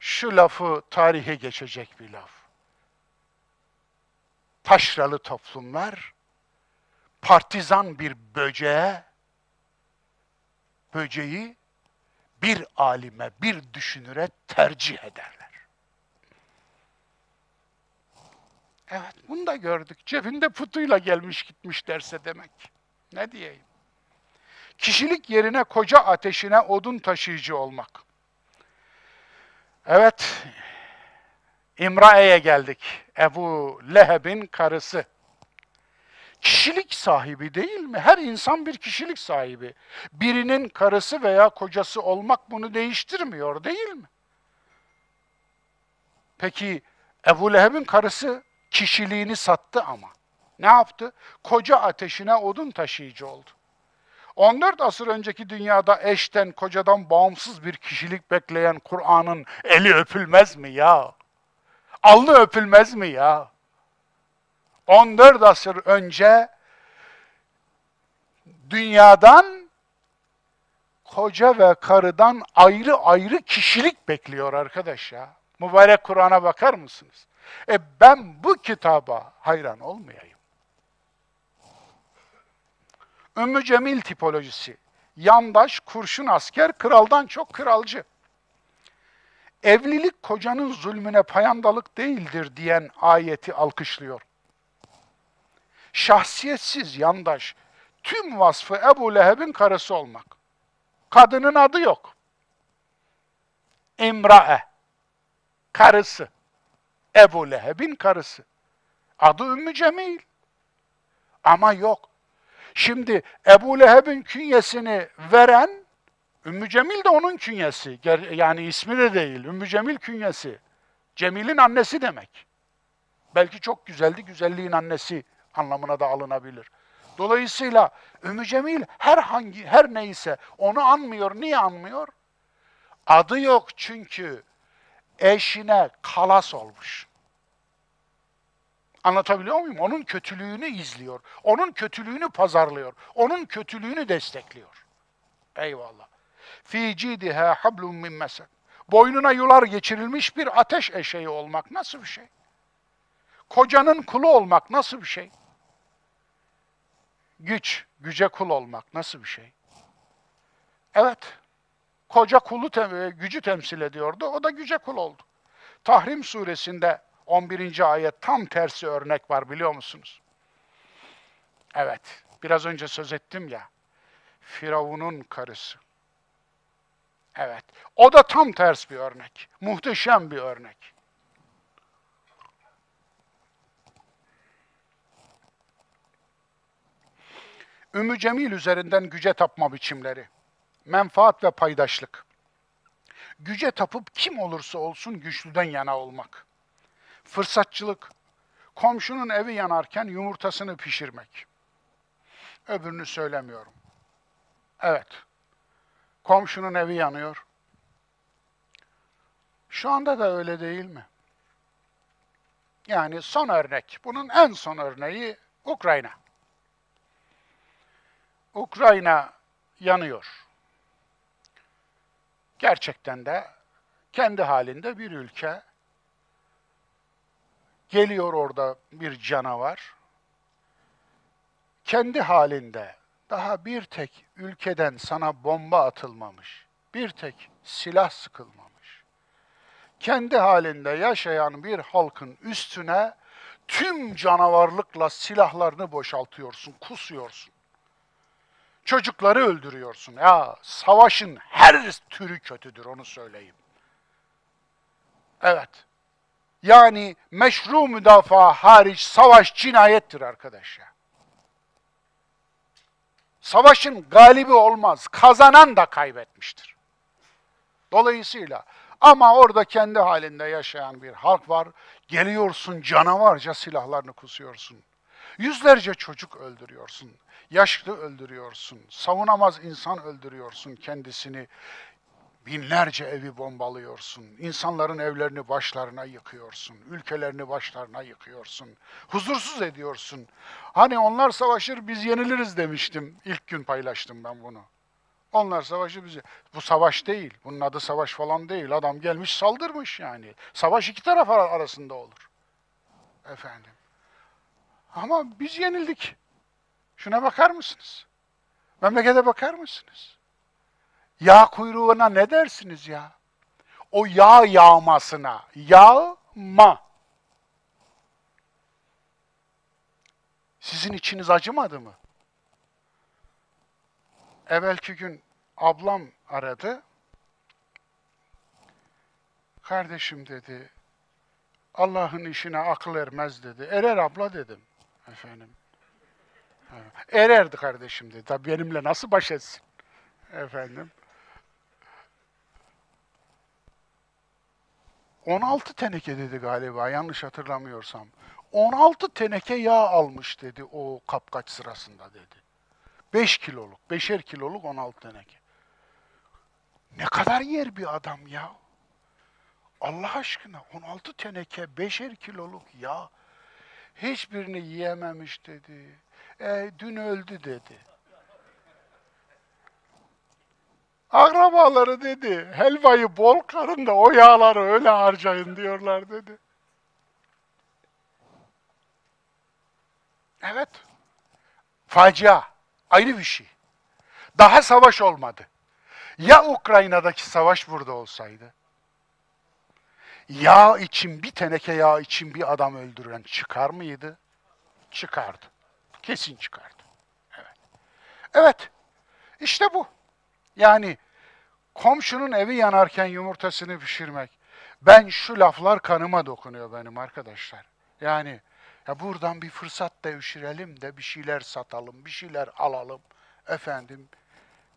Şu lafı tarihe geçecek bir laf. Taşralı toplumlar partizan bir böceğe böceği bir alime, bir düşünüre tercih ederler. Evet, bunu da gördük. Cebinde putuyla gelmiş gitmiş derse demek. Ne diyeyim? Kişilik yerine koca ateşine odun taşıyıcı olmak. Evet, İmrae'ye geldik. Ebu Leheb'in karısı. Kişilik sahibi değil mi? Her insan bir kişilik sahibi. Birinin karısı veya kocası olmak bunu değiştirmiyor değil mi? Peki Ebu Leheb'in karısı kişiliğini sattı ama. Ne yaptı? Koca ateşine odun taşıyıcı oldu. 14 asır önceki dünyada eşten, kocadan bağımsız bir kişilik bekleyen Kur'an'ın eli öpülmez mi ya? Alnı öpülmez mi ya? 14 asır önce dünyadan koca ve karıdan ayrı ayrı kişilik bekliyor arkadaş ya. Mübarek Kur'an'a bakar mısınız? E ben bu kitaba hayran olmayayım. Ümmü Cemil tipolojisi. Yandaş, kurşun asker, kraldan çok kralcı. Evlilik kocanın zulmüne payandalık değildir diyen ayeti alkışlıyor. Şahsiyetsiz yandaş, tüm vasfı Ebu Leheb'in karısı olmak. Kadının adı yok. İmrae, karısı. Ebu Leheb'in karısı. Adı Ümmü Cemil. Ama yok. Şimdi Ebu Leheb'in künyesini veren, Ümmü Cemil de onun künyesi. Yani ismi de değil, Ümmü Cemil künyesi. Cemil'in annesi demek. Belki çok güzeldi, güzelliğin annesi anlamına da alınabilir. Dolayısıyla Ümmü Cemil herhangi, her neyse onu anmıyor. Niye anmıyor? Adı yok çünkü eşine kalas olmuş. Anlatabiliyor muyum? Onun kötülüğünü izliyor. Onun kötülüğünü pazarlıyor. Onun kötülüğünü destekliyor. Eyvallah. Fi cidiha hablum min mesed. Boynuna yular geçirilmiş bir ateş eşeği olmak nasıl bir şey? Kocanın kulu olmak nasıl bir şey? Güç, güce kul olmak nasıl bir şey? Evet, koca kulu tem gücü temsil ediyordu, o da güce kul oldu. Tahrim suresinde 11. ayet tam tersi örnek var biliyor musunuz? Evet, biraz önce söz ettim ya. Firavun'un karısı. Evet. O da tam ters bir örnek. Muhteşem bir örnek. Ümmü Cemil üzerinden güce tapma biçimleri. Menfaat ve paydaşlık. Güce tapıp kim olursa olsun güçlüden yana olmak. Fırsatçılık. Komşunun evi yanarken yumurtasını pişirmek. Öbürünü söylemiyorum. Evet. Komşunun evi yanıyor. Şu anda da öyle değil mi? Yani son örnek, bunun en son örneği Ukrayna. Ukrayna yanıyor. Gerçekten de kendi halinde bir ülke. Geliyor orada bir canavar. Kendi halinde daha bir tek ülkeden sana bomba atılmamış. Bir tek silah sıkılmamış. Kendi halinde yaşayan bir halkın üstüne tüm canavarlıkla silahlarını boşaltıyorsun, kusuyorsun. Çocukları öldürüyorsun. Ya savaşın her türü kötüdür onu söyleyeyim. Evet. Yani meşru müdafaa hariç savaş cinayettir arkadaş ya. Savaşın galibi olmaz. Kazanan da kaybetmiştir. Dolayısıyla ama orada kendi halinde yaşayan bir halk var. Geliyorsun canavarca silahlarını kusuyorsun. Yüzlerce çocuk öldürüyorsun. Yaşlı öldürüyorsun. Savunamaz insan öldürüyorsun kendisini. Binlerce evi bombalıyorsun. İnsanların evlerini başlarına yıkıyorsun. Ülkelerini başlarına yıkıyorsun. Huzursuz ediyorsun. Hani onlar savaşır biz yeniliriz demiştim. İlk gün paylaştım ben bunu. Onlar savaşı bizi. Bu savaş değil. Bunun adı savaş falan değil. Adam gelmiş saldırmış yani. Savaş iki taraf arasında olur. Efendim. Ama biz yenildik. Şuna bakar mısınız? Memlekete bakar mısınız? Yağ kuyruğuna ne dersiniz ya? O yağ yağmasına. Yağma. Sizin içiniz acımadı mı? Evvelki gün ablam aradı. Kardeşim dedi, Allah'ın işine akıl ermez dedi. Erer abla dedim. Efendim. Ererdi kardeşim dedi. Tabii benimle nasıl baş etsin? Efendim. 16 teneke dedi galiba yanlış hatırlamıyorsam. 16 teneke yağ almış dedi o kapkaç sırasında dedi. 5 kiloluk, 5'er kiloluk 16 teneke. Ne kadar yer bir adam ya. Allah aşkına 16 teneke 5'er kiloluk yağ. Hiçbirini yiyememiş dedi. E, dün öldü dedi. Akrabaları dedi, helvayı bol karın da o yağları öyle harcayın diyorlar dedi. Evet. Facia. Ayrı bir şey. Daha savaş olmadı. Ya Ukrayna'daki savaş burada olsaydı? Yağ için, bir teneke yağ için bir adam öldüren çıkar mıydı? Çıkardı. Kesin çıkardı. Evet. Evet. İşte bu. Yani komşunun evi yanarken yumurtasını pişirmek. Ben şu laflar kanıma dokunuyor benim arkadaşlar. Yani ya buradan bir fırsat devşirelim de bir şeyler satalım, bir şeyler alalım. Efendim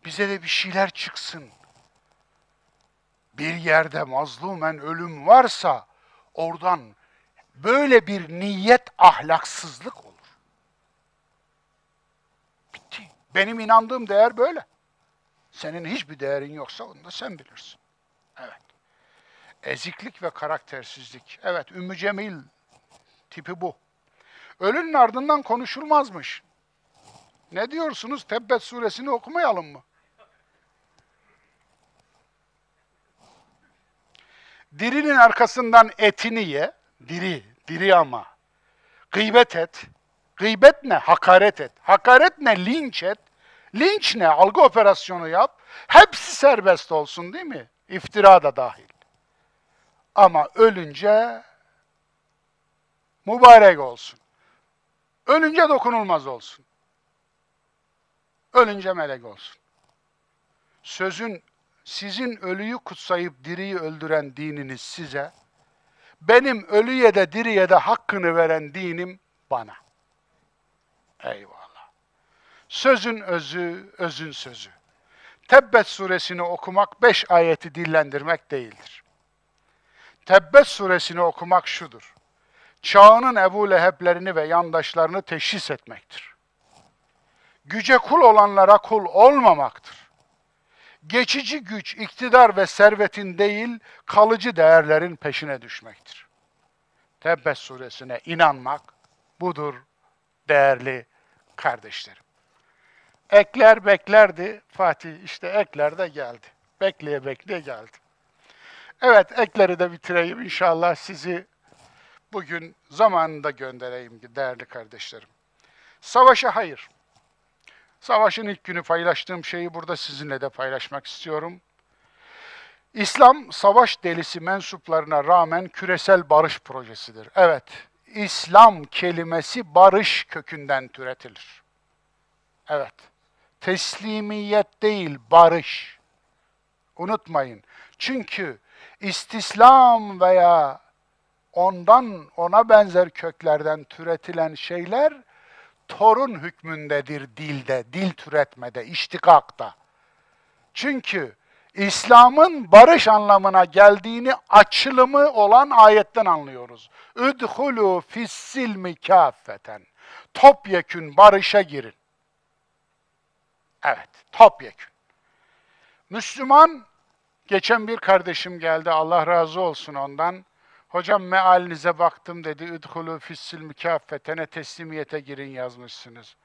bize de bir şeyler çıksın. Bir yerde mazlumen ölüm varsa oradan böyle bir niyet ahlaksızlık olur. Bitti. Benim inandığım değer böyle. Senin hiçbir değerin yoksa onu da sen bilirsin. Evet. Eziklik ve karaktersizlik. Evet, Ümmü Cemil tipi bu. Ölünün ardından konuşulmazmış. Ne diyorsunuz? Tebbet suresini okumayalım mı? Dirinin arkasından etini ye. Diri, diri ama. Gıybet et. Gıybet ne? Hakaret et. Hakaret ne? Linç et. Linç ne? Algı operasyonu yap. Hepsi serbest olsun değil mi? İftira da dahil. Ama ölünce mübarek olsun. Ölünce dokunulmaz olsun. Ölünce melek olsun. Sözün sizin ölüyü kutsayıp diriyi öldüren dininiz size, benim ölüye de diriye de hakkını veren dinim bana. Eyvallah. Sözün özü, özün sözü. Tebbet suresini okumak beş ayeti dillendirmek değildir. Tebbet suresini okumak şudur. Çağının Ebu Leheblerini ve yandaşlarını teşhis etmektir. Güce kul olanlara kul olmamaktır. Geçici güç, iktidar ve servetin değil, kalıcı değerlerin peşine düşmektir. Tebbet suresine inanmak budur değerli kardeşlerim. Ekler beklerdi. Fatih işte ekler de geldi. Bekleye bekleye geldi. Evet ekleri de bitireyim inşallah sizi bugün zamanında göndereyim değerli kardeşlerim. Savaşa hayır. Savaşın ilk günü paylaştığım şeyi burada sizinle de paylaşmak istiyorum. İslam savaş delisi mensuplarına rağmen küresel barış projesidir. Evet, İslam kelimesi barış kökünden türetilir. Evet. Teslimiyet değil, barış. Unutmayın. Çünkü istislam veya ondan ona benzer köklerden türetilen şeyler torun hükmündedir dilde, dil türetmede, iştikakta. Çünkü İslam'ın barış anlamına geldiğini açılımı olan ayetten anlıyoruz. Üdhulu fissilmi kâffeten. Topyekün barışa girin. Evet, topyekün. Müslüman, geçen bir kardeşim geldi, Allah razı olsun ondan. Hocam mealinize baktım dedi, üdhulu fissilmi kâffetene teslimiyete girin yazmışsınız.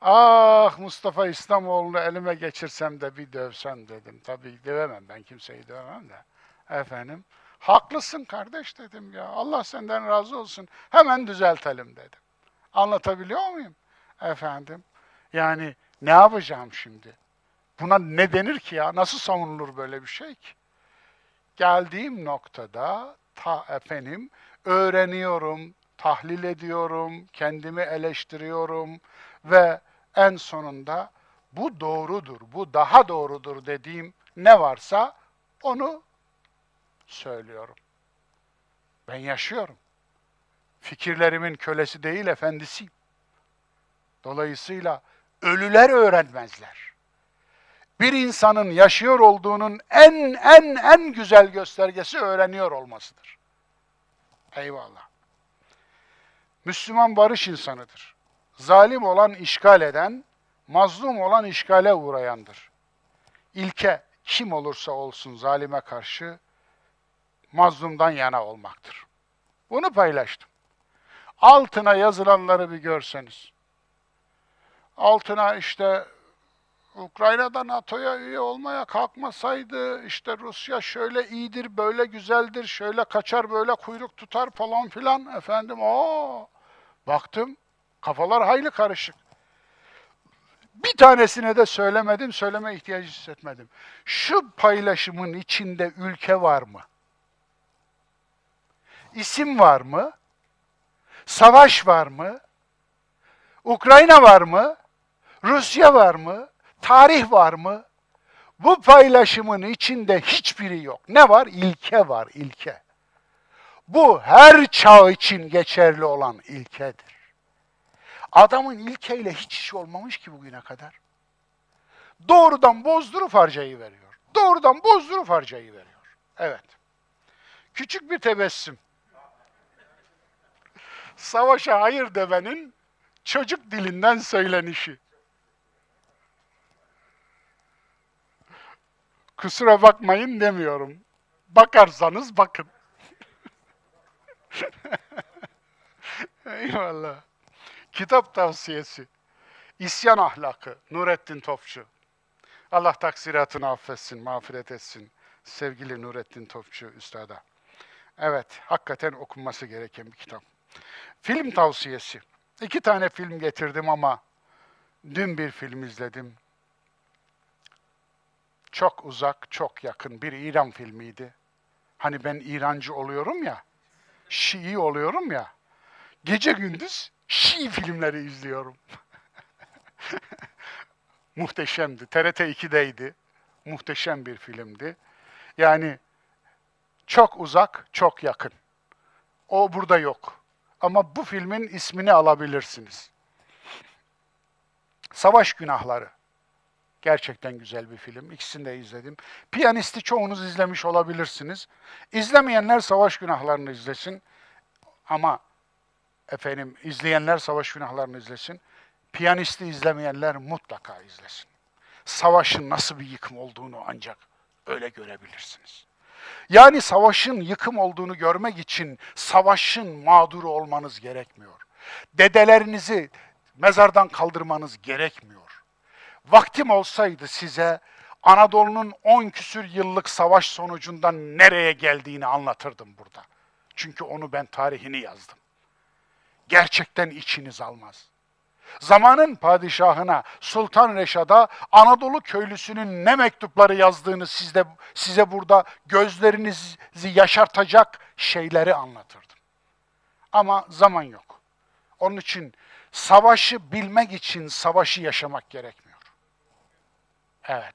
Ah Mustafa İslamoğlu'nu elime geçirsem de bir dövsem dedim. Tabii dövemem ben kimseyi dövemem de. Efendim, haklısın kardeş dedim ya. Allah senden razı olsun. Hemen düzeltelim dedim. Anlatabiliyor muyum? Efendim, yani ne yapacağım şimdi? Buna ne denir ki ya? Nasıl savunulur böyle bir şey ki? Geldiğim noktada ta efendim öğreniyorum, tahlil ediyorum, kendimi eleştiriyorum ve en sonunda bu doğrudur, bu daha doğrudur dediğim ne varsa onu söylüyorum. Ben yaşıyorum. Fikirlerimin kölesi değil efendisiyim. Dolayısıyla ölüler öğrenmezler. Bir insanın yaşıyor olduğunun en en en güzel göstergesi öğreniyor olmasıdır. Eyvallah. Müslüman barış insanıdır. Zalim olan işgal eden, mazlum olan işgale uğrayandır. İlke kim olursa olsun zalime karşı mazlumdan yana olmaktır. Bunu paylaştım. Altına yazılanları bir görseniz. Altına işte Ukrayna'da NATO'ya üye olmaya kalkmasaydı işte Rusya şöyle iyidir, böyle güzeldir, şöyle kaçar, böyle kuyruk tutar falan filan. Efendim o baktım kafalar hayli karışık. Bir tanesine de söylemedim, söyleme ihtiyacı hissetmedim. Şu paylaşımın içinde ülke var mı? İsim var mı? Savaş var mı? Ukrayna var mı? Rusya var mı? Tarih var mı? Bu paylaşımın içinde hiçbiri yok. Ne var? İlke var, ilke. Bu her çağ için geçerli olan ilkedir. Adamın ilkeyle hiç iş olmamış ki bugüne kadar. Doğrudan bozdurup harcayı veriyor. Doğrudan bozdurup harcayı veriyor. Evet. Küçük bir tebessüm. Savaşa hayır demenin çocuk dilinden söylenişi. Kusura bakmayın demiyorum. Bakarsanız bakın. Eyvallah. Kitap tavsiyesi. İsyan ahlakı. Nurettin Topçu. Allah taksiratını affetsin, mağfiret etsin. Sevgili Nurettin Topçu üstada. Evet, hakikaten okunması gereken bir kitap. Film tavsiyesi. İki tane film getirdim ama dün bir film izledim. Çok uzak, çok yakın bir İran filmiydi. Hani ben İrancı oluyorum ya, Şii oluyorum ya. Gece gündüz Şii filmleri izliyorum. Muhteşemdi. TRT 2'deydi. muhteşem bir filmdi. Yani çok uzak, çok yakın. O burada yok. Ama bu filmin ismini alabilirsiniz. Savaş Günahları. Gerçekten güzel bir film. İkisini de izledim. Piyanisti çoğunuz izlemiş olabilirsiniz. İzlemeyenler Savaş Günahlarını izlesin. Ama efendim izleyenler Savaş Günahlarını izlesin. Piyanisti izlemeyenler mutlaka izlesin. Savaşın nasıl bir yıkım olduğunu ancak öyle görebilirsiniz. Yani savaşın yıkım olduğunu görmek için savaşın mağduru olmanız gerekmiyor. Dedelerinizi mezardan kaldırmanız gerekmiyor. Vaktim olsaydı size Anadolu'nun 10 küsür yıllık savaş sonucundan nereye geldiğini anlatırdım burada. Çünkü onu ben tarihini yazdım. Gerçekten içiniz almaz. Zamanın padişahına Sultan Reşad'a Anadolu köylüsünün ne mektupları yazdığını sizde size burada gözlerinizi yaşartacak şeyleri anlatırdım. Ama zaman yok. Onun için savaşı bilmek için savaşı yaşamak gerekmiyor. Evet.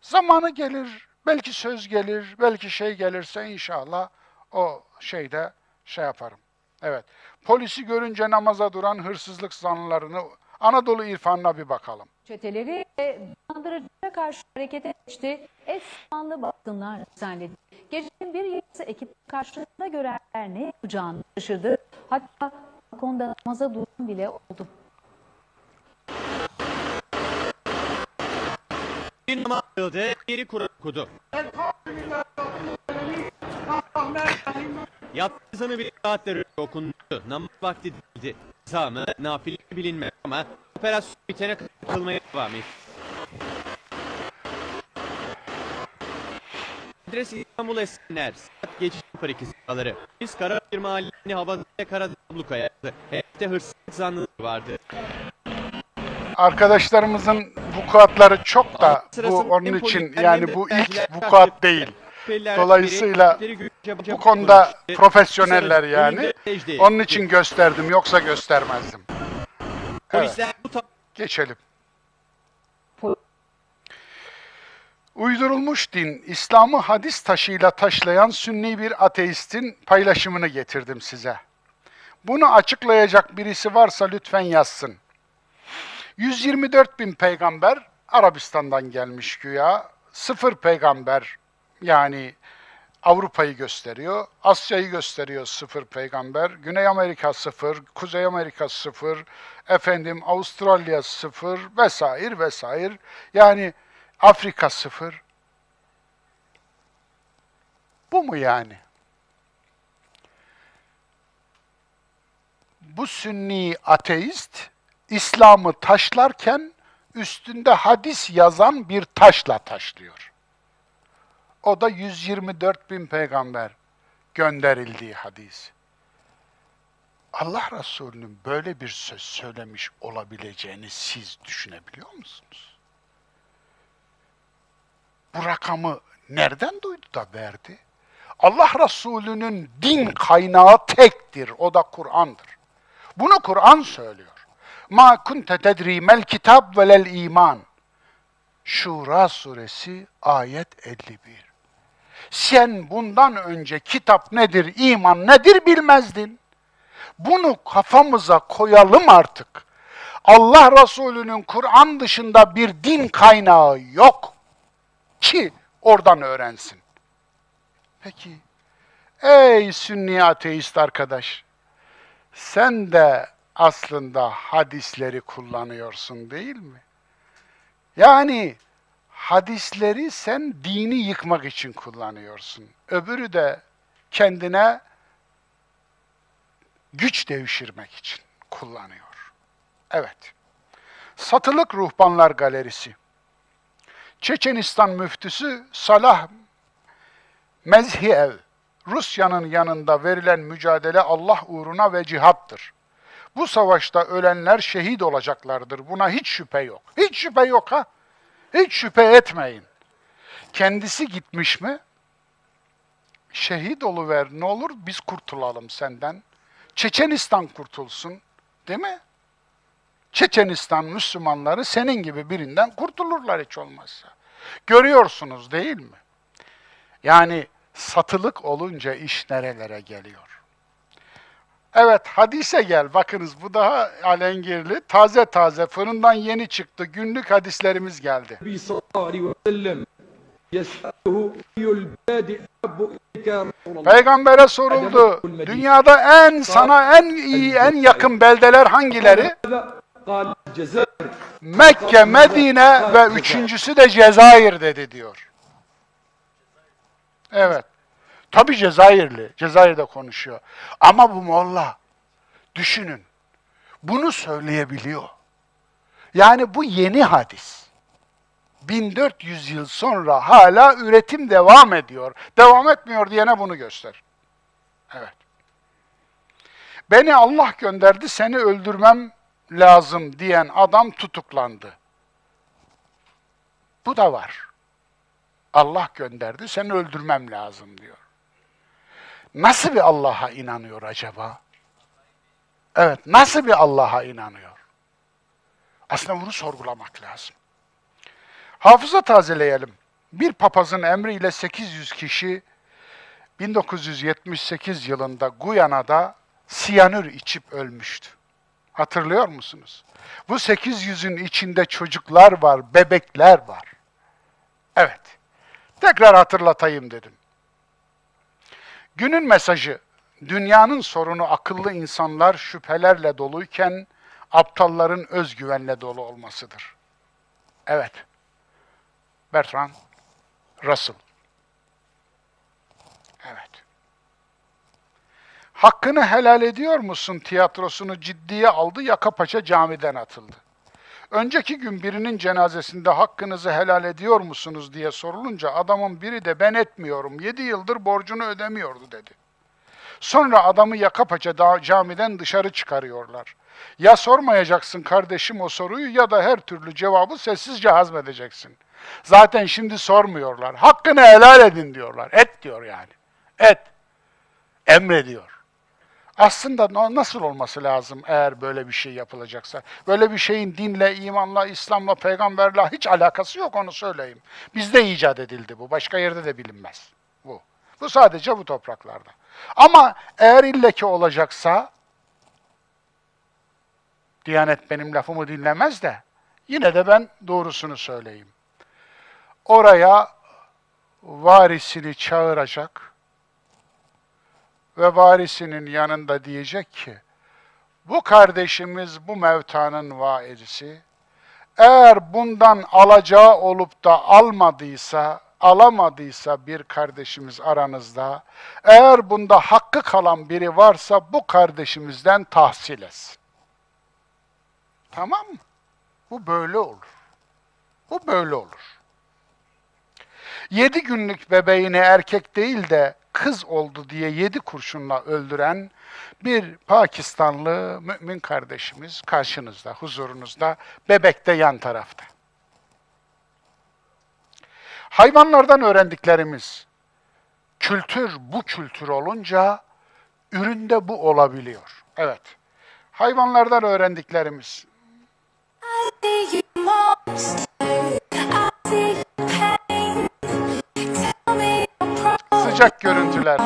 Zamanı gelir, belki söz gelir, belki şey gelirse inşallah o şeyde şey yaparım. Evet. Polisi görünce namaza duran hırsızlık zanlılarını Anadolu irfanına bir bakalım.
çeteleri ve dolandırıcılara karşı harekete geçti. Eş zamanlı baskınlar düzenledi. Gecenin bir yarısı ekip karşısında görenler ne yapacağını şaşırdı. Hatta balkonda namaza duran bile oldu.
Bir namaz kıldı, biri Kur'an okudu. Yaptığı zanı bir saatleri okundu. Namaz vakti değildi. Zamı, nafile bilinmez ama operasyon bitene kadar kılmaya devam etti. Adres İstanbul Esenler, saat geçiş pariki sıraları. Biz kara bir mahalleni havada karada abluka yaptı. Hepte hırsızlık zanlıları vardı.
Arkadaşlarımızın vukuatları çok da bu onun için yani bu ilk vukuat değil. Dolayısıyla Bu konuda profesyoneller yani. Onun için gösterdim yoksa göstermezdim. Evet, geçelim. Uydurulmuş din, İslam'ı hadis taşıyla taşlayan sünni bir ateistin paylaşımını getirdim size. Bunu açıklayacak birisi varsa lütfen yazsın. 124 bin peygamber Arabistan'dan gelmiş güya. Sıfır peygamber yani Avrupa'yı gösteriyor. Asya'yı gösteriyor sıfır peygamber. Güney Amerika sıfır, Kuzey Amerika sıfır, efendim Avustralya sıfır vesaire vesaire. Yani Afrika sıfır. Bu mu yani? Bu sünni ateist İslam'ı taşlarken üstünde hadis yazan bir taşla taşlıyor. O da 124 bin peygamber gönderildiği hadis. Allah Resulü'nün böyle bir söz söylemiş olabileceğini siz düşünebiliyor musunuz? Bu rakamı nereden duydu da verdi? Allah Resulü'nün din kaynağı tektir, o da Kur'an'dır. Bunu Kur'an söylüyor. Ma kunte tedri mel kitab velel iman. Şura suresi ayet 51. Sen bundan önce kitap nedir, iman nedir bilmezdin. Bunu kafamıza koyalım artık. Allah Resulü'nün Kur'an dışında bir din kaynağı yok ki oradan öğrensin. Peki, ey sünni ateist arkadaş, sen de aslında hadisleri kullanıyorsun değil mi? Yani hadisleri sen dini yıkmak için kullanıyorsun. Öbürü de kendine güç devşirmek için kullanıyor. Evet. Satılık Ruhbanlar Galerisi. Çeçenistan müftüsü Salah Mezhiev, Rusya'nın yanında verilen mücadele Allah uğruna ve cihattır. Bu savaşta ölenler şehit olacaklardır. Buna hiç şüphe yok. Hiç şüphe yok ha. Hiç şüphe etmeyin. Kendisi gitmiş mi? Şehit oluver ne olur biz kurtulalım senden. Çeçenistan kurtulsun. Değil mi? Çeçenistan Müslümanları senin gibi birinden kurtulurlar hiç olmazsa. Görüyorsunuz değil mi? Yani satılık olunca iş nerelere geliyor? Evet hadise gel. Bakınız bu daha alengirli. Taze taze fırından yeni çıktı. Günlük hadislerimiz geldi. Peygamber'e soruldu. Dünyada en sana en iyi en yakın beldeler hangileri? Mekke, Medine ve üçüncüsü de Cezayir dedi diyor. Evet. Tabi Cezayirli. Cezayir'de konuşuyor. Ama bu molla düşünün. Bunu söyleyebiliyor. Yani bu yeni hadis. 1400 yıl sonra hala üretim devam ediyor. Devam etmiyor diyene bunu göster. Evet. Beni Allah gönderdi, seni öldürmem lazım diyen adam tutuklandı. Bu da var. Allah gönderdi, seni öldürmem lazım diyor. Nasıl bir Allah'a inanıyor acaba? Evet, nasıl bir Allah'a inanıyor? Aslında bunu sorgulamak lazım. Hafıza tazeleyelim. Bir papazın emriyle 800 kişi 1978 yılında Guyana'da siyanür içip ölmüştü. Hatırlıyor musunuz? Bu 800'ün içinde çocuklar var, bebekler var. Evet. Tekrar hatırlatayım dedim. Günün mesajı, dünyanın sorunu akıllı insanlar şüphelerle doluyken aptalların özgüvenle dolu olmasıdır. Evet. Bertrand Russell. Evet. Hakkını helal ediyor musun tiyatrosunu ciddiye aldı, yaka paça camiden atıldı. Önceki gün birinin cenazesinde hakkınızı helal ediyor musunuz diye sorulunca adamın biri de ben etmiyorum, yedi yıldır borcunu ödemiyordu dedi. Sonra adamı yaka paça camiden dışarı çıkarıyorlar. Ya sormayacaksın kardeşim o soruyu ya da her türlü cevabı sessizce hazmedeceksin. Zaten şimdi sormuyorlar. Hakkını helal edin diyorlar. Et diyor yani. Et. Emrediyor. Aslında na- nasıl olması lazım eğer böyle bir şey yapılacaksa? Böyle bir şeyin dinle, imanla, İslam'la, peygamberle hiç alakası yok onu söyleyeyim. Bizde icat edildi bu. Başka yerde de bilinmez. Bu. Bu sadece bu topraklarda. Ama eğer illeki olacaksa Diyanet benim lafımı dinlemez de yine de ben doğrusunu söyleyeyim. Oraya varisini çağıracak ve varisinin yanında diyecek ki bu kardeşimiz bu mevtanın vairisi eğer bundan alacağı olup da almadıysa, alamadıysa bir kardeşimiz aranızda, eğer bunda hakkı kalan biri varsa bu kardeşimizden tahsil etsin. Tamam mı? Bu böyle olur. Bu böyle olur. Yedi günlük bebeğini erkek değil de kız oldu diye yedi kurşunla öldüren bir Pakistanlı mümin kardeşimiz karşınızda, huzurunuzda, bebek de yan tarafta. Hayvanlardan öğrendiklerimiz, kültür bu kültür olunca üründe bu olabiliyor. Evet. Hayvanlardan öğrendiklerimiz,
I see you
sıcak görüntüler,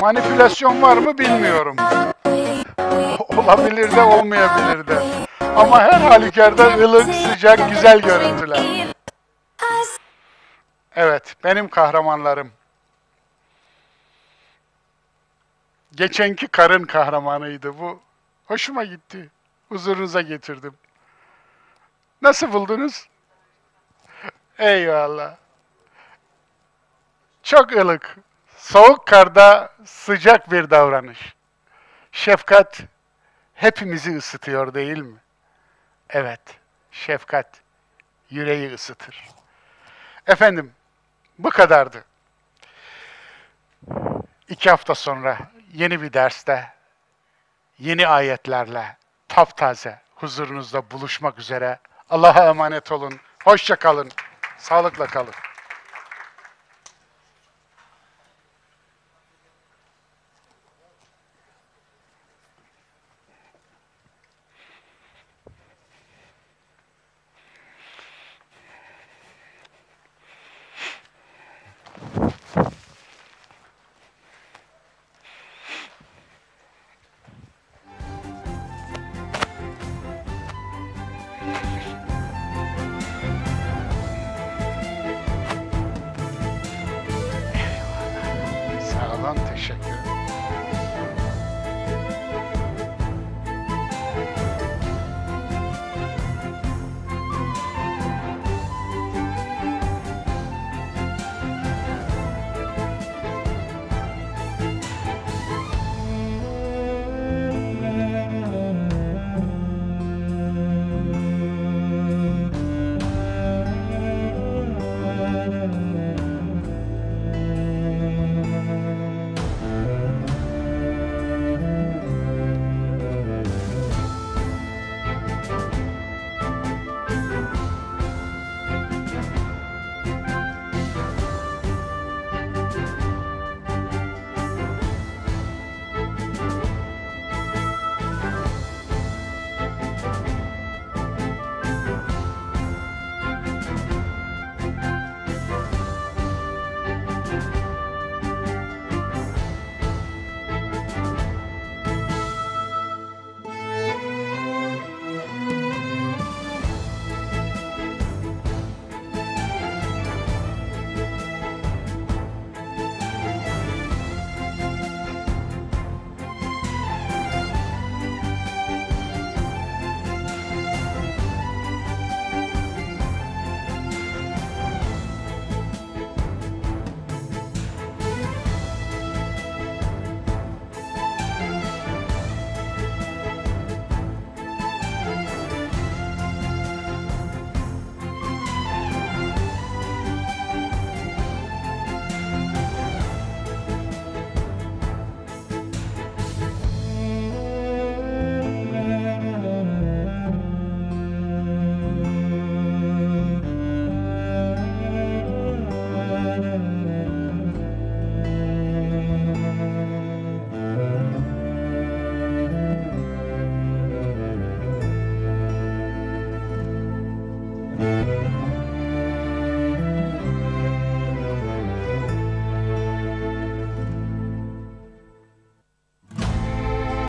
manipülasyon var mı bilmiyorum. Olabilir de olmayabilir de. Ama her halükarda ılık, sıcak, güzel görüntüler. Evet, benim kahramanlarım. Geçenki karın kahramanıydı bu. Hoşuma gitti. Huzurunuza getirdim. Nasıl buldunuz? Eyvallah. Çok ılık. Soğuk karda sıcak bir davranış. Şefkat hepimizi ısıtıyor değil mi? Evet, şefkat yüreği ısıtır. Efendim, bu kadardı. İki hafta sonra yeni bir derste, yeni ayetlerle, taptaze huzurunuzda buluşmak üzere. Allah'a emanet olun. Hoşça kalın. Sağlıkla kalın.